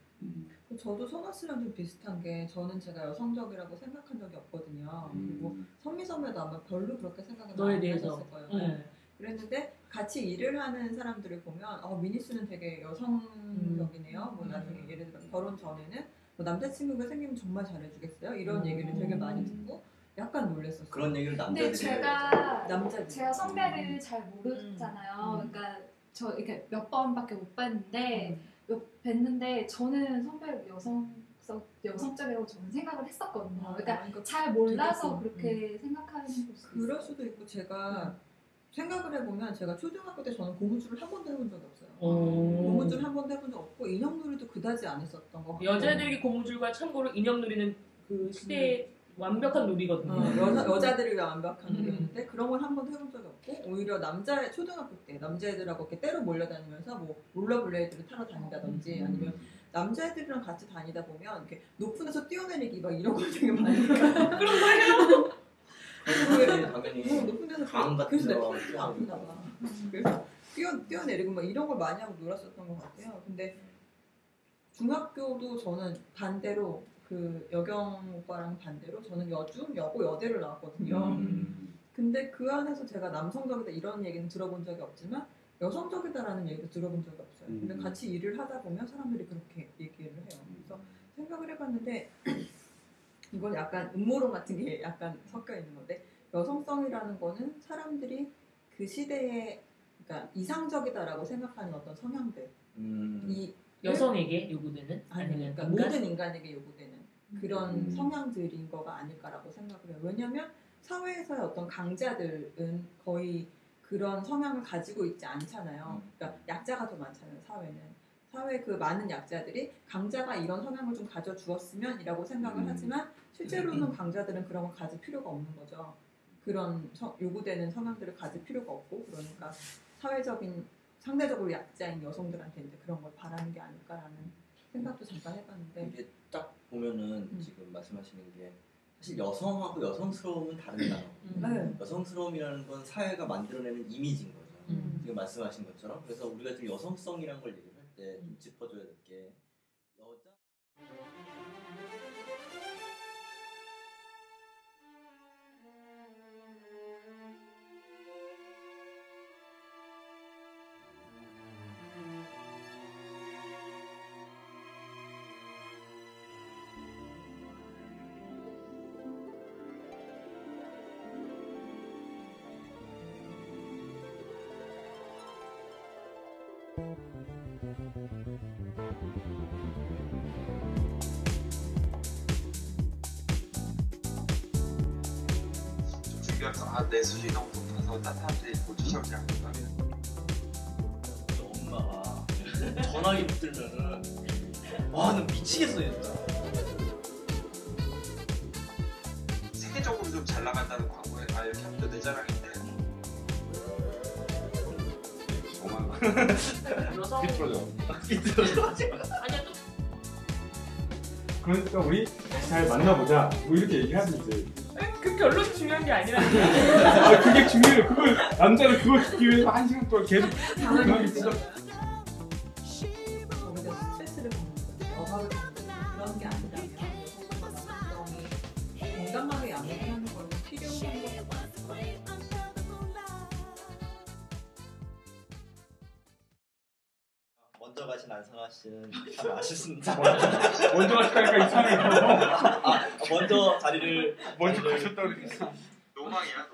저도 선아 씨랑 좀 비슷한 게 저는 제가 여성적이라고 생각한 적이 없거든요. 그리고 선미 선배도 아마 별로 그렇게 생각을 너에 안. 하셨을 거예요. 응. 네. 그랬는데 같이 일을 하는 사람들을 보면 어, 미니 씨는 되게 여성적이네요. 뭐 음. 나중에 예를 들어 결혼 전에는 뭐 남자친구가 생기면 정말 잘해주겠어요. 이런 음. 얘기를 되게 많이 듣고 약간 놀랬었어요. 그런 얘기를 근데 남자들이 제가 남자들. 제가 선배를 잘 모르잖아요. 음. 그러니까 저 이렇게 몇 번밖에 못 봤는데 음. 몇- 뵀는데 저는 선배를 여성 여성적이라고 저는 생각을 했었거든요. 그러니까 그러니까 잘 몰라서 되게 그렇게 생각하는 걸 수도. 그럴 수도 있고 제가 생각을 해보면 제가 초등학교 때 저는 고무줄을 한 번도 해본 적이 없어요. 고무줄 한 번도 해본 적 없고 인형놀이도 그다지 안 했었던 것 같고 여자들에게 고무줄과 참고로 인형놀이는 그 시대의 완벽한 놀이거든요. 어, 여자, 여자들을 위한 완벽한 음. 놀이였는데 그런 걸 한 번도 해본 적이 없고 오히려 남자 초등학교 때 남자애들하고 이렇게 떼로 몰려다니면서 뭐 롤러블레이드를 타러 음. 다닌다든지 아니면 남자애들이랑 같이 다니다 보면 이렇게 높은 데서 뛰어내리기 막 이런 걸 되게 많이 그런 거 해요. 당연히 어, 높은 데서 강 같은 봐. 그래서 뛰어 뛰어내리고 막 이런 걸 많이 하고 놀았었던 것 같아요. 근데 중학교도 저는 반대로 그 여경 오빠랑 반대로 저는 여중, 여고, 여대를 나왔거든요. 음. 근데 그 안에서 제가 남성적이다 이런 얘기는 들어본 적이 없지만 여성적이다라는 얘기도 들어본 적이 없어요. 근데 음. 같이 일을 하다 보면 사람들이 그렇게 얘기를 해요. 그래서 생각을 해봤는데 이건 약간 음모론 같은 게 약간 섞여 있는 건데 여성성이라는 거는 사람들이 그 시대에 그러니까 이상적이다라고 생각하는 어떤 성향들 음. 이 여성에게 요구되는 아니 아니면 그러니까 인간? 모든 인간에게 요구되는 그런 음. 성향들인 거가 아닐까라고 생각을 해요. 왜냐하면 사회에서의 어떤 강자들은 거의 그런 성향을 가지고 있지 않잖아요. 그러니까 약자가 더 많잖아요. 사회는 사회 그 많은 약자들이 강자가 이런 성향을 좀 가져 주었으면이라고 생각을 음. 하지만 실제로는 강자들은 그런 걸 가질 필요가 없는 거죠. 그런 서- 요구되는 성향들을 가질 필요가 없고 그러니까 사회적인 상대적으로 약자인 여성들한테 이제 그런 걸 바라는 게 아닐까라는 생각도 잠깐 해봤는데 보면은 음. 지금 말씀하시는 게 사실 여성하고 여성스러움은 다른 단어. 네. 여성스러움이라는 건 사회가 만들어내는 이미지인 거죠. 음. 지금 말씀하신 것처럼 그래서 우리가 지금 여성성이라는 걸 얘기를 할때 좀 짚어줘야 될 게 여자 아 내 수준이 너무 높아서 딴 사람들이 못 쫓아오지 않을까 엄마가 전화기 붙들면은 와나 미치겠어 진짜. 세계적으로 좀 잘 나간다는 광고에 아 이렇게 하면 또내 자랑인데 정말 여성 삐뚤어져. 아니야 또 그러니까 우리 잘 만나보자. 뭐 이렇게 얘기하지 이제. 그 결론이 중요한 게 아니라 아 그게 중요해요. 그걸 남자는 그걸 듣기 위해서 한 시간 동안 계속 진짜 스트레스를 받는 받는. 그런 게 아니라면 여성과 남성이 공감하게 양육하는 건 필요한 것 같아요. 먼저 가신 안상아 씨는 참 아쉽습니다. 먼저 하니까 이상해요. 아, 먼저 자리를 먼저 자리를- 가셨다 그러니까. 노망이야